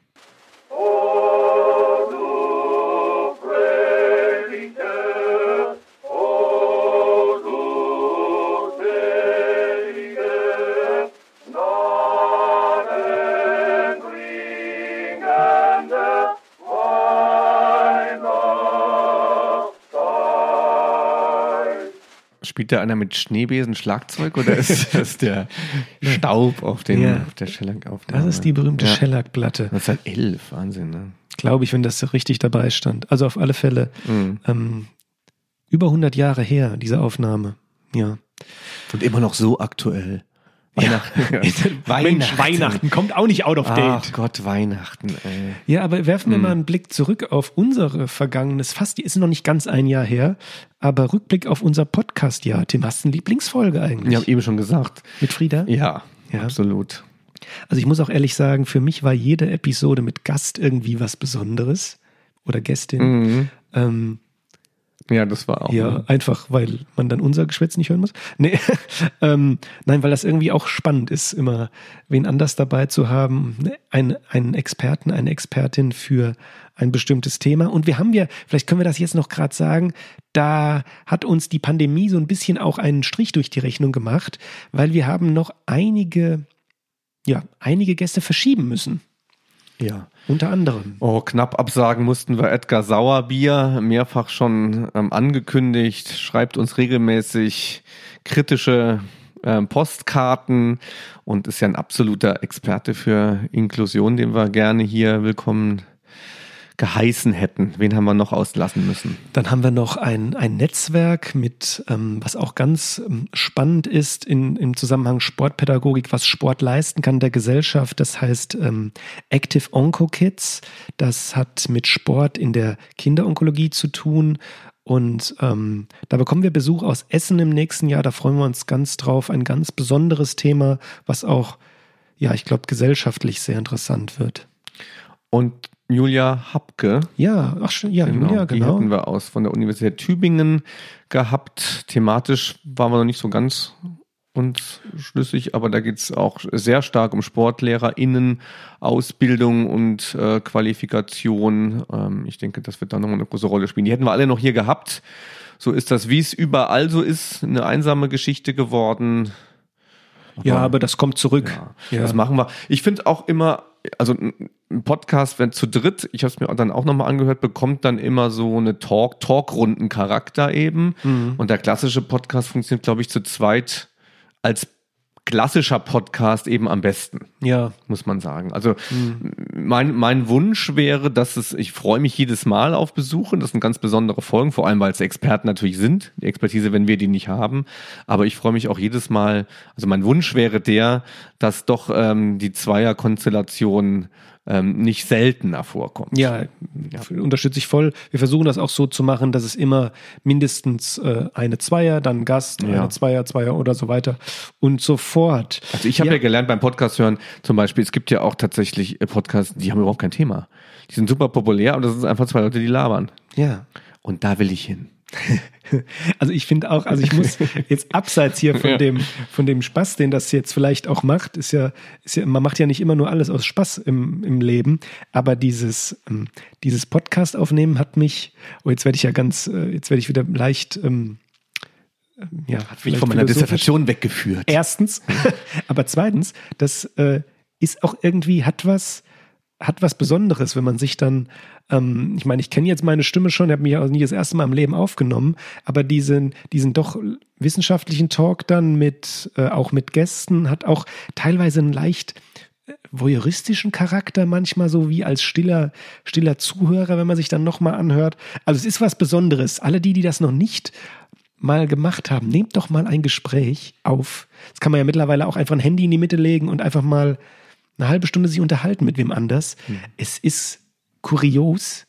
Spielt da einer mit Schneebesen Schlagzeug oder ist <laughs> das der Staub auf, den, ja. auf der Schellack-Aufnahme? Das ist die berühmte ja. Schellackplatte. Das ist halt elf, Wahnsinn, ne? Glaube ich, wenn das richtig dabei stand. Also auf alle Fälle mhm. ähm, über 100 Jahre her, diese Aufnahme. Ja. Und immer noch so aktuell. Weihnachten. <laughs> Ja. Weihnachten. Weihnachten kommt auch nicht out of date. Ach Gott, Weihnachten. Ey. Ja, aber werfen wir hm. mal einen Blick zurück auf unsere vergangenes, fast, die ist noch nicht ganz ein Jahr her, aber Rückblick auf unser Podcast-Jahr. Tim, hast du eine Lieblingsfolge eigentlich? Ich habe eben schon gesagt. Mit Frieda? Ja, ja, absolut. Also ich muss auch ehrlich sagen, für mich war jede Episode mit Gast irgendwie was Besonderes oder Gästin. Mhm. Ähm, ja, das war auch. Ja, ne? einfach, weil man dann unser Geschwätz nicht hören muss. Nee, <laughs> ähm, nein, weil das irgendwie auch spannend ist, immer wen anders dabei zu haben, ne, ein, einen Experten, eine Expertin für ein bestimmtes Thema. Und wir haben ja, vielleicht können wir das jetzt noch gerade sagen, da hat uns die Pandemie so ein bisschen auch einen Strich durch die Rechnung gemacht, weil wir haben noch einige, ja, einige Gäste verschieben müssen. Ja. Unter anderem. Oh, knapp absagen mussten wir Edgar Sauerbier, mehrfach schon ähm, angekündigt, schreibt uns regelmäßig kritische ähm, Postkarten und ist ja ein absoluter Experte für Inklusion, den wir gerne hier willkommen geheißen hätten? Wen haben wir noch auslassen müssen? Dann haben wir noch ein, ein Netzwerk mit, ähm, was auch ganz ähm, spannend ist in, im Zusammenhang Sportpädagogik, was Sport leisten kann der Gesellschaft. Das heißt ähm, Active Onco Kids. Das hat mit Sport in der Kinderonkologie zu tun. Und ähm, da bekommen wir Besuch aus Essen im nächsten Jahr. Da freuen wir uns ganz drauf. Ein ganz besonderes Thema, was auch ja, ich glaube, gesellschaftlich sehr interessant wird. Und Julia Hapke. Ja, ach schon, ja, genau, Julia, genau. Die hatten wir aus von der Universität Tübingen gehabt. Thematisch waren wir noch nicht so ganz uns schlüssig, aber da geht es auch sehr stark um SportlehrerInnen, Ausbildung und äh, Qualifikation. Ähm, ich denke, das wird da nochmal eine große Rolle spielen. Die hätten wir alle noch hier gehabt. So ist das, wie es überall so ist, eine einsame Geschichte geworden. Ja, aber das kommt zurück. Ja, ja. Das machen wir. Ich finde auch immer, also ein Podcast, wenn zu dritt, ich habe es mir dann auch nochmal angehört, bekommt dann immer so eine Talk, Talkrunden-Charakter eben. Mhm. Und der klassische Podcast funktioniert, glaube ich, zu zweit als klassischer Podcast eben am besten. Ja. Muss man sagen. Also mhm. mein, mein Wunsch wäre, dass es, ich freue mich jedes Mal auf Besuche. Das sind ganz besondere Folgen, vor allem weil es Experten natürlich sind. Die Expertise, wenn wir die nicht haben. Aber ich freue mich auch jedes Mal, also mein Wunsch wäre der, dass doch ähm, die Zweierkonstellation ähm, nicht seltener vorkommt. Ja, ja, unterstütze ich voll. Wir versuchen das auch so zu machen, dass es immer mindestens äh, eine Zweier, dann Gast, ja. eine Zweier, Zweier oder so weiter und so fort. Also ich habe ja. ja gelernt beim Podcast hören, zum Beispiel, es gibt ja auch tatsächlich äh, Podcasts, die haben überhaupt kein Thema. Die sind super populär und das sind einfach zwei Leute, die labern. Ja. Und da will ich hin. <laughs> Also ich finde auch, also ich muss jetzt abseits hier von ja. dem von dem Spaß, den das jetzt vielleicht auch macht, ist ja, ist ja man macht ja nicht immer nur alles aus Spaß im, im Leben, aber dieses ähm, dieses Podcast aufnehmen hat mich, oh jetzt werde ich ja ganz, äh, jetzt werde ich wieder leicht ähm, ja, hat mich von meiner Dissertation weggeführt. Erstens, <laughs> aber zweitens, das äh, ist auch irgendwie hat was hat was Besonderes, wenn man sich dann, ähm, ich meine, ich kenne jetzt meine Stimme schon, habe mich auch nicht das erste Mal im Leben aufgenommen, aber diesen, diesen doch wissenschaftlichen Talk dann mit, äh, auch mit Gästen, hat auch teilweise einen leicht äh, voyeuristischen Charakter manchmal so wie als stiller stiller Zuhörer, wenn man sich dann nochmal anhört. Also es ist was Besonderes. Alle die, die das noch nicht mal gemacht haben, nehmt doch mal ein Gespräch auf. Das kann man ja mittlerweile auch einfach ein Handy in die Mitte legen und einfach mal eine halbe Stunde sich unterhalten mit wem anders. Mhm. Es ist kurios,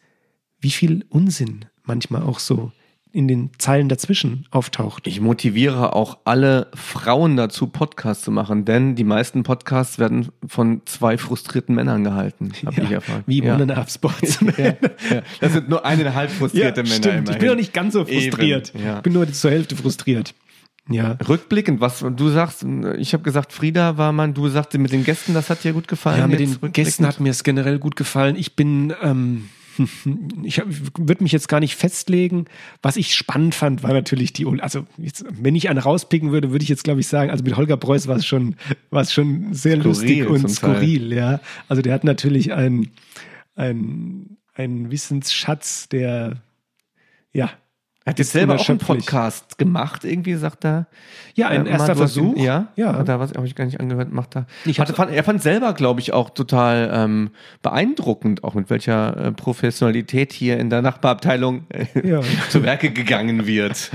wie viel Unsinn manchmal auch so in den Zeilen dazwischen auftaucht. Ich motiviere auch alle Frauen dazu, Podcasts zu machen, denn die meisten Podcasts werden von zwei frustrierten Männern gehalten, habe ja, ich erfahren. Wie ja. One Sports. <laughs> ja, ja. Das sind nur eineinhalb frustrierte Männer. Stimmt. Ich bin noch nicht ganz so frustriert. Ich bin nur zur Hälfte frustriert. Ja. Rückblickend, was du sagst, ich habe gesagt, Frieda war man, du sagst mit den Gästen, das hat dir gut gefallen. Ja, mit den Gästen hat mir es generell gut gefallen. Ich bin, ähm, <laughs> ich würde mich jetzt gar nicht festlegen. Was ich spannend fand, war natürlich die, also jetzt, wenn ich einen rauspicken würde, würde ich jetzt glaube ich sagen, also mit Holger Preuß war es schon, war es schon sehr skurril lustig und skurril, Teil. ja. Also der hat natürlich einen, einen, einen Wissensschatz, der, ja, er hat jetzt selber auch einen Podcast gemacht, irgendwie, sagt er. Ja, ein äh, erster Versuch. Ihn, ja, ja. Hat er was, habe ich gar nicht angehört, macht er. Ich hatte, fand, er fand selber, glaube ich, auch total ähm, beeindruckend, auch mit welcher äh, Professionalität hier in der Nachbarabteilung äh, ja. <laughs> zu Werke gegangen wird.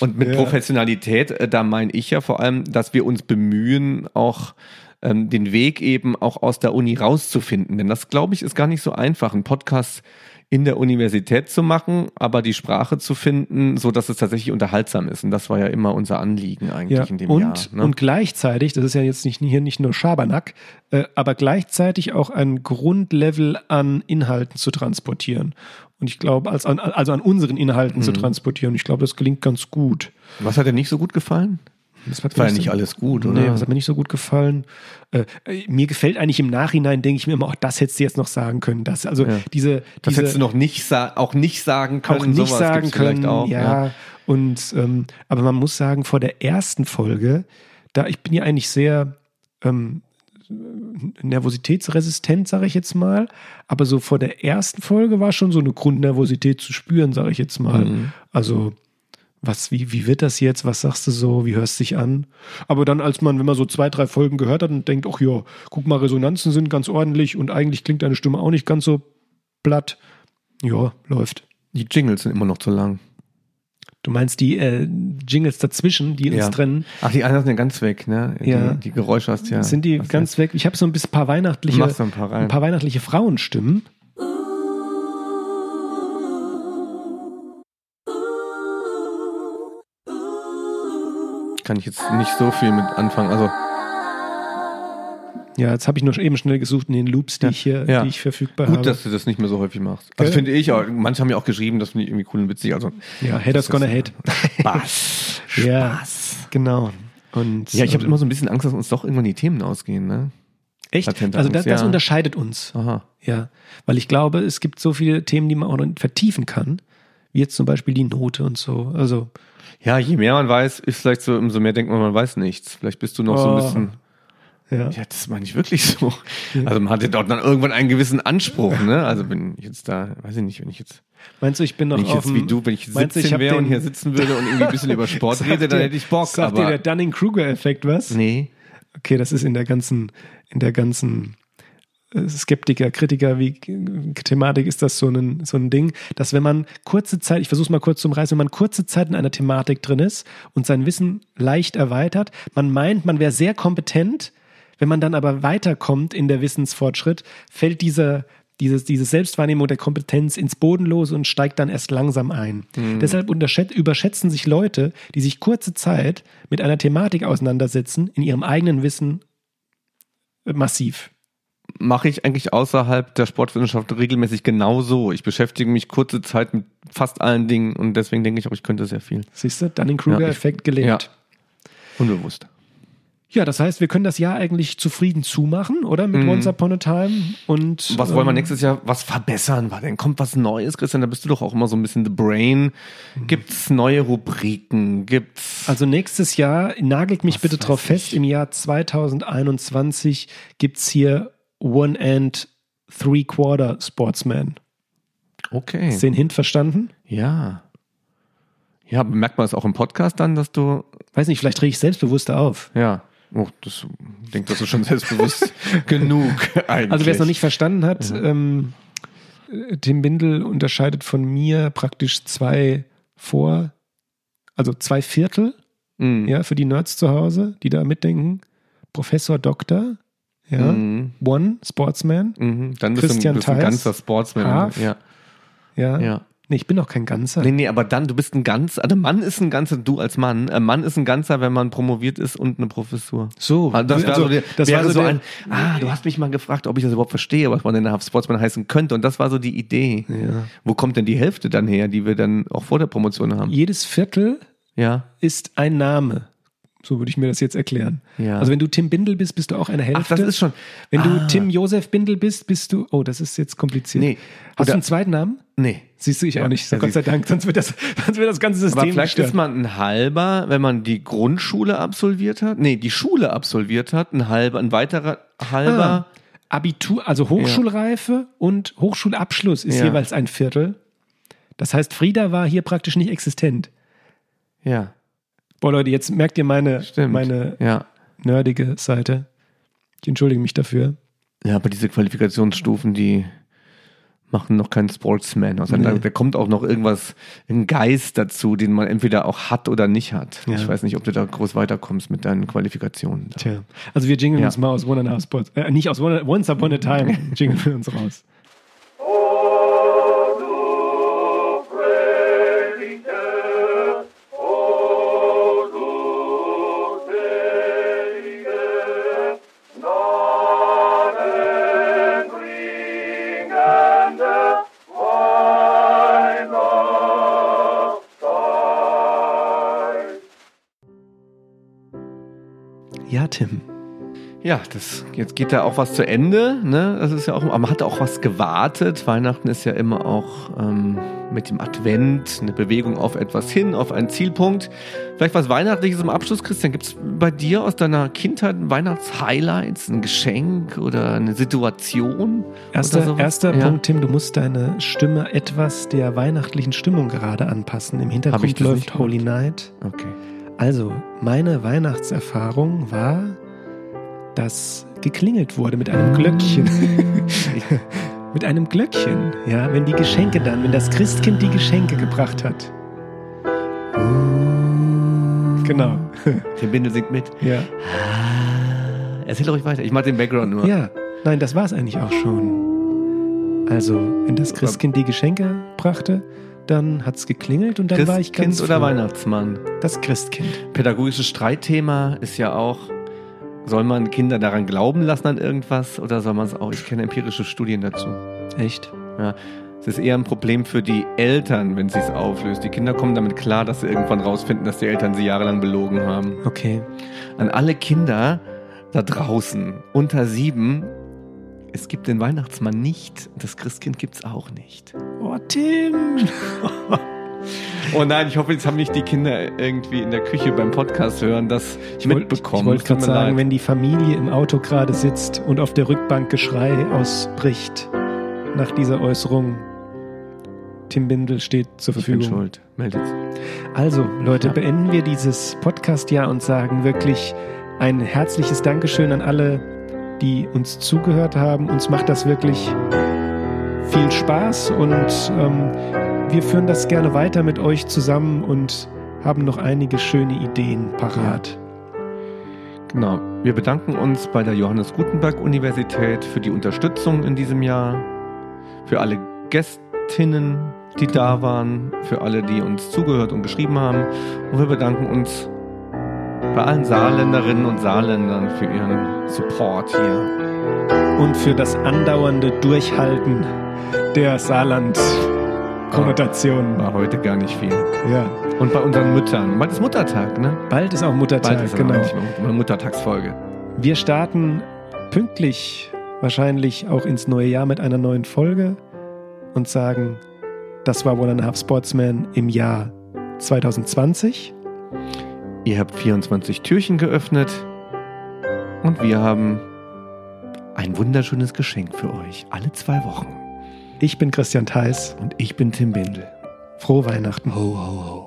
Und mit ja. Professionalität, äh, da meine ich ja vor allem, dass wir uns bemühen, auch ähm, den Weg eben auch aus der Uni rauszufinden. Denn das, glaube ich, ist gar nicht so einfach. Ein Podcast in der Universität zu machen, aber die Sprache zu finden, so dass es tatsächlich unterhaltsam ist. Und das war ja immer unser Anliegen eigentlich ja, in dem und, Jahr. Ne? Und gleichzeitig, das ist ja jetzt nicht hier nicht nur Schabernack, äh, aber gleichzeitig auch ein Grundlevel an Inhalten zu transportieren. Und ich glaube, als an, also an unseren Inhalten mhm. zu transportieren. Ich glaube, das gelingt ganz gut. Was hat dir nicht so gut gefallen? Das war ja nicht alles gut, oder? Nee, das hat mir nicht so gut gefallen. Äh, äh, mir gefällt eigentlich im Nachhinein, denke ich mir immer, auch das hättest du jetzt noch sagen können. Das, also ja. diese, das diese, hättest du noch nicht auch nicht sagen können. Auch nicht sagen können, auch, ja. ja. Und ähm, aber man muss sagen, vor der ersten Folge, da ich bin ja eigentlich sehr ähm, nervositätsresistent, sage ich jetzt mal. Aber so vor der ersten Folge war schon so eine Grundnervosität zu spüren, sage ich jetzt mal. Mhm. Also was, wie, wie wird das jetzt? Was sagst du so? Wie hörst du dich an? Aber dann, als man, wenn man so zwei, drei Folgen gehört hat und denkt, ach ja, guck mal, Resonanzen sind ganz ordentlich und eigentlich klingt deine Stimme auch nicht ganz so platt. Ja, läuft. Die Jingles sind immer noch zu lang. Du meinst die äh, Jingles dazwischen, die uns ja. trennen? Ach, die anderen sind ja ganz weg, ne? Ja. Die, Geräusche hast ja. Sind die ganz ja. weg? Ich habe so ein bisschen paar weihnachtliche, ein paar, ein paar weihnachtliche Frauenstimmen. Kann ich jetzt nicht so viel mit anfangen. Also Ja, jetzt habe ich nur eben schnell gesucht in den Loops, die ja. ich hier, ja. die ich verfügbar Gut, habe. Gut, dass du das nicht mehr so häufig machst. Also finde ich, auch, manche haben ja auch geschrieben, das finde ich irgendwie cool und witzig. Also, ja, Haters gonna hate. <laughs> Spaß. <laughs> Spaß. Ja, genau. Und, ja, ich habe ähm, immer so ein bisschen Angst, dass uns doch irgendwann die Themen ausgehen, ne? Echt? also das, das unterscheidet uns. Aha. Ja, weil ich glaube, es gibt so viele Themen, die man auch noch vertiefen kann, wie jetzt zum Beispiel die Note und so. Also ja, je mehr man weiß, ist vielleicht so, umso mehr denkt man, man weiß nichts. Vielleicht bist du noch oh. so ein oh. bisschen. Ja. ja, das meine ich wirklich so. Also man hat ja dort dann irgendwann einen gewissen Anspruch, ne? Also wenn ich jetzt da, weiß ich nicht, wenn ich jetzt. Meinst du, ich bin noch wenn ich jetzt wie du, wenn ich 17 wäre und hier sitzen würde und irgendwie ein bisschen <laughs> über Sport rede, dann hätte ich Bock. Sagt aber dir der Dunning-Kruger-Effekt was? Nee. Okay, das ist in der ganzen, in der ganzen Skeptiker, Kritiker wie Thematik ist das so ein, so ein Ding, dass wenn man kurze Zeit, ich versuche es mal kurz zum Reißen, wenn man kurze Zeit in einer Thematik drin ist und sein Wissen leicht erweitert, man meint, man wäre sehr kompetent, wenn man dann aber weiterkommt in der Wissensfortschritt, fällt dieser, dieses, diese Selbstwahrnehmung der Kompetenz ins Bodenlose und steigt dann erst langsam ein. Mhm. Deshalb überschätzen sich Leute, die sich kurze Zeit mit einer Thematik auseinandersetzen, in ihrem eigenen Wissen massiv mache ich eigentlich außerhalb der Sportwissenschaft regelmäßig genauso. Ich beschäftige mich kurze Zeit mit fast allen Dingen und deswegen denke ich auch, ich könnte sehr viel. Siehst du, Dunning-Kruger-Effekt ja, gelernt. Ja. Unbewusst. Ja, das heißt, wir können das Jahr eigentlich zufrieden zumachen, oder? Mit mm. Once Upon a Time. Und, was wollen wir ähm, nächstes Jahr? Was verbessern? War denn kommt was Neues, Christian? Da bist du doch auch immer so ein bisschen the brain. Mhm. Gibt's neue Rubriken? Gibt's. Also nächstes Jahr, nagelt mich bitte drauf ich. fest, im Jahr 2021 gibt's hier One and Three Quarter Sportsman. Okay. Hast den Hint verstanden? Ja. Ja, merkt man es auch im Podcast dann, dass du. Weiß nicht, vielleicht drehe ich selbstbewusster auf. Ja. Oh, das ich denke, dass du schon selbstbewusst <laughs> genug eigentlich. Also wer es noch nicht verstanden hat, ja. ähm, Tim Bindel unterscheidet von mir praktisch zwei vor, also zwei Viertel, mhm. ja, für die Nerds zu Hause, die da mitdenken. Professor Doktor, ja. Mhm. One, Sportsman. Mhm. Dann bist Christian du, bist ein ganzer Sportsman. Half. Ja. ja. Ja. Nee, ich bin doch kein Ganzer. Nee, nee, aber dann, du bist ein Ganzer. Also Mann ist ein Ganzer, du als Mann. Ein Mann ist ein Ganzer, wenn man promoviert ist und eine Professur. So. Also das, also, so, der, das war so, so ein, ah, du hast mich mal gefragt, ob ich das überhaupt verstehe, was man denn Sportsman heißen könnte. Und das war so die Idee. Ja. Wo kommt denn die Hälfte dann her, die wir dann auch vor der Promotion haben? Jedes Viertel ja. ist ein Name. So würde ich mir das jetzt erklären. Ja. Also wenn du Tim Bindel bist, bist du auch eine Hälfte. Ach, das ist schon. Wenn ah. du Tim Josef Bindel bist, bist du. Oh, das ist jetzt kompliziert. Nee. Hast Oder, du einen zweiten Namen? Nee. Siehst du, ich ja, auch nicht. So, Gott sei Dank, sonst wird das, <laughs> sonst wird das ganze System. Aber vielleicht gestört. ist man ein halber, wenn man die Grundschule absolviert hat. Nee, die Schule absolviert hat, ein halber, ein weiterer halber. Ah. Abitur, also Hochschulreife ja. und Hochschulabschluss ist jeweils ein Viertel. Das heißt, Frieda war hier praktisch nicht existent. Ja. Boah, Leute, jetzt merkt ihr meine, meine ja. nerdige Seite. Ich entschuldige mich dafür. Ja, aber diese Qualifikationsstufen, die machen noch keinen Sportsman. Also nee. da, da, kommt auch noch irgendwas, ein Geist dazu, den man entweder auch hat oder nicht hat. Ja. Ich weiß nicht, ob du da groß weiterkommst mit deinen Qualifikationen. Tja, also wir jingeln ja. uns mal aus One and a Half Sports, äh, nicht aus One, Once Upon a Time, <laughs> jingeln wir uns raus. Ja, das, jetzt geht da auch was zu Ende. Ne? Das ist ja auch, aber man hat auch was gewartet. Weihnachten ist ja immer auch ähm, mit dem Advent eine Bewegung auf etwas hin, auf einen Zielpunkt. Vielleicht was Weihnachtliches im Abschluss, Christian. Gibt es bei dir aus deiner Kindheit Weihnachtshighlights, ein Geschenk oder eine Situation? Erster, erster ja. Punkt, Tim, du musst deine Stimme etwas der weihnachtlichen Stimmung gerade anpassen. Im Hintergrund läuft Holy Night. Okay. Also, meine Weihnachtserfahrung war, dass geklingelt wurde mit einem Glöckchen. <laughs> mit einem Glöckchen, ja, wenn die Geschenke dann, wenn das Christkind die Geschenke gebracht hat. Genau. <laughs> Der Bindel singt mit. Ja. Ah, erzähl ruhig weiter. Ich mach den Background nur. Ja, nein, das war es eigentlich auch schon. Also, wenn das Christkind die Geschenke brachte, dann hat es geklingelt und dann Christkind war ich ganz oder froh. Weihnachtsmann? Das Christkind. Pädagogisches Streitthema ist ja auch soll man Kinder daran glauben lassen an irgendwas oder soll man es auch? Ich kenne empirische Studien dazu. Echt? Ja. Es ist eher ein Problem für die Eltern, wenn sie es auflöst. Die Kinder kommen damit klar, dass sie irgendwann rausfinden, dass die Eltern sie jahrelang belogen haben. Okay. An alle Kinder da draußen unter sieben, es gibt den Weihnachtsmann nicht, das Christkind gibt es auch nicht. Oh, Tim! <laughs> Oh nein, ich hoffe, jetzt haben nicht die Kinder irgendwie in der Küche beim Podcast hören, das ich mitbekommen. ich wollte gerade sagen, leid. wenn die Familie im Auto gerade sitzt und auf der Rückbank Geschrei ausbricht nach dieser Äußerung, Tim Bindel steht zur Verfügung. Ich bin schuld. Meldet. Also, Leute, beenden wir dieses Podcast-Jahr und sagen wirklich ein herzliches Dankeschön an alle, die uns zugehört haben. Uns macht das wirklich viel Spaß und ähm, wir führen das gerne weiter mit euch zusammen und haben noch einige schöne Ideen parat. Genau. Wir bedanken uns bei der Johannes Gutenberg Universität für die Unterstützung in diesem Jahr, für alle Gästinnen, die da waren, für alle, die uns zugehört und geschrieben haben. Und wir bedanken uns bei allen Saarländerinnen und Saarländern für ihren Support hier. Und für das andauernde Durchhalten der Saarland. Konnotationen. War heute gar nicht viel. Ja. Und bei unseren Müttern. Bald ist Muttertag, ne? Bald ist auch Muttertag, Bald ist genau. Eine Muttertagsfolge. Wir starten pünktlich wahrscheinlich auch ins neue Jahr mit einer neuen Folge und sagen, das war One and a Half Sportsman im Jahr 2020. Ihr habt 24 Türchen geöffnet und wir haben ein wunderschönes Geschenk für euch. Alle zwei Wochen. Ich bin Christian Theis. Und ich bin Tim Bindel. Frohe Weihnachten. Ho, ho, ho.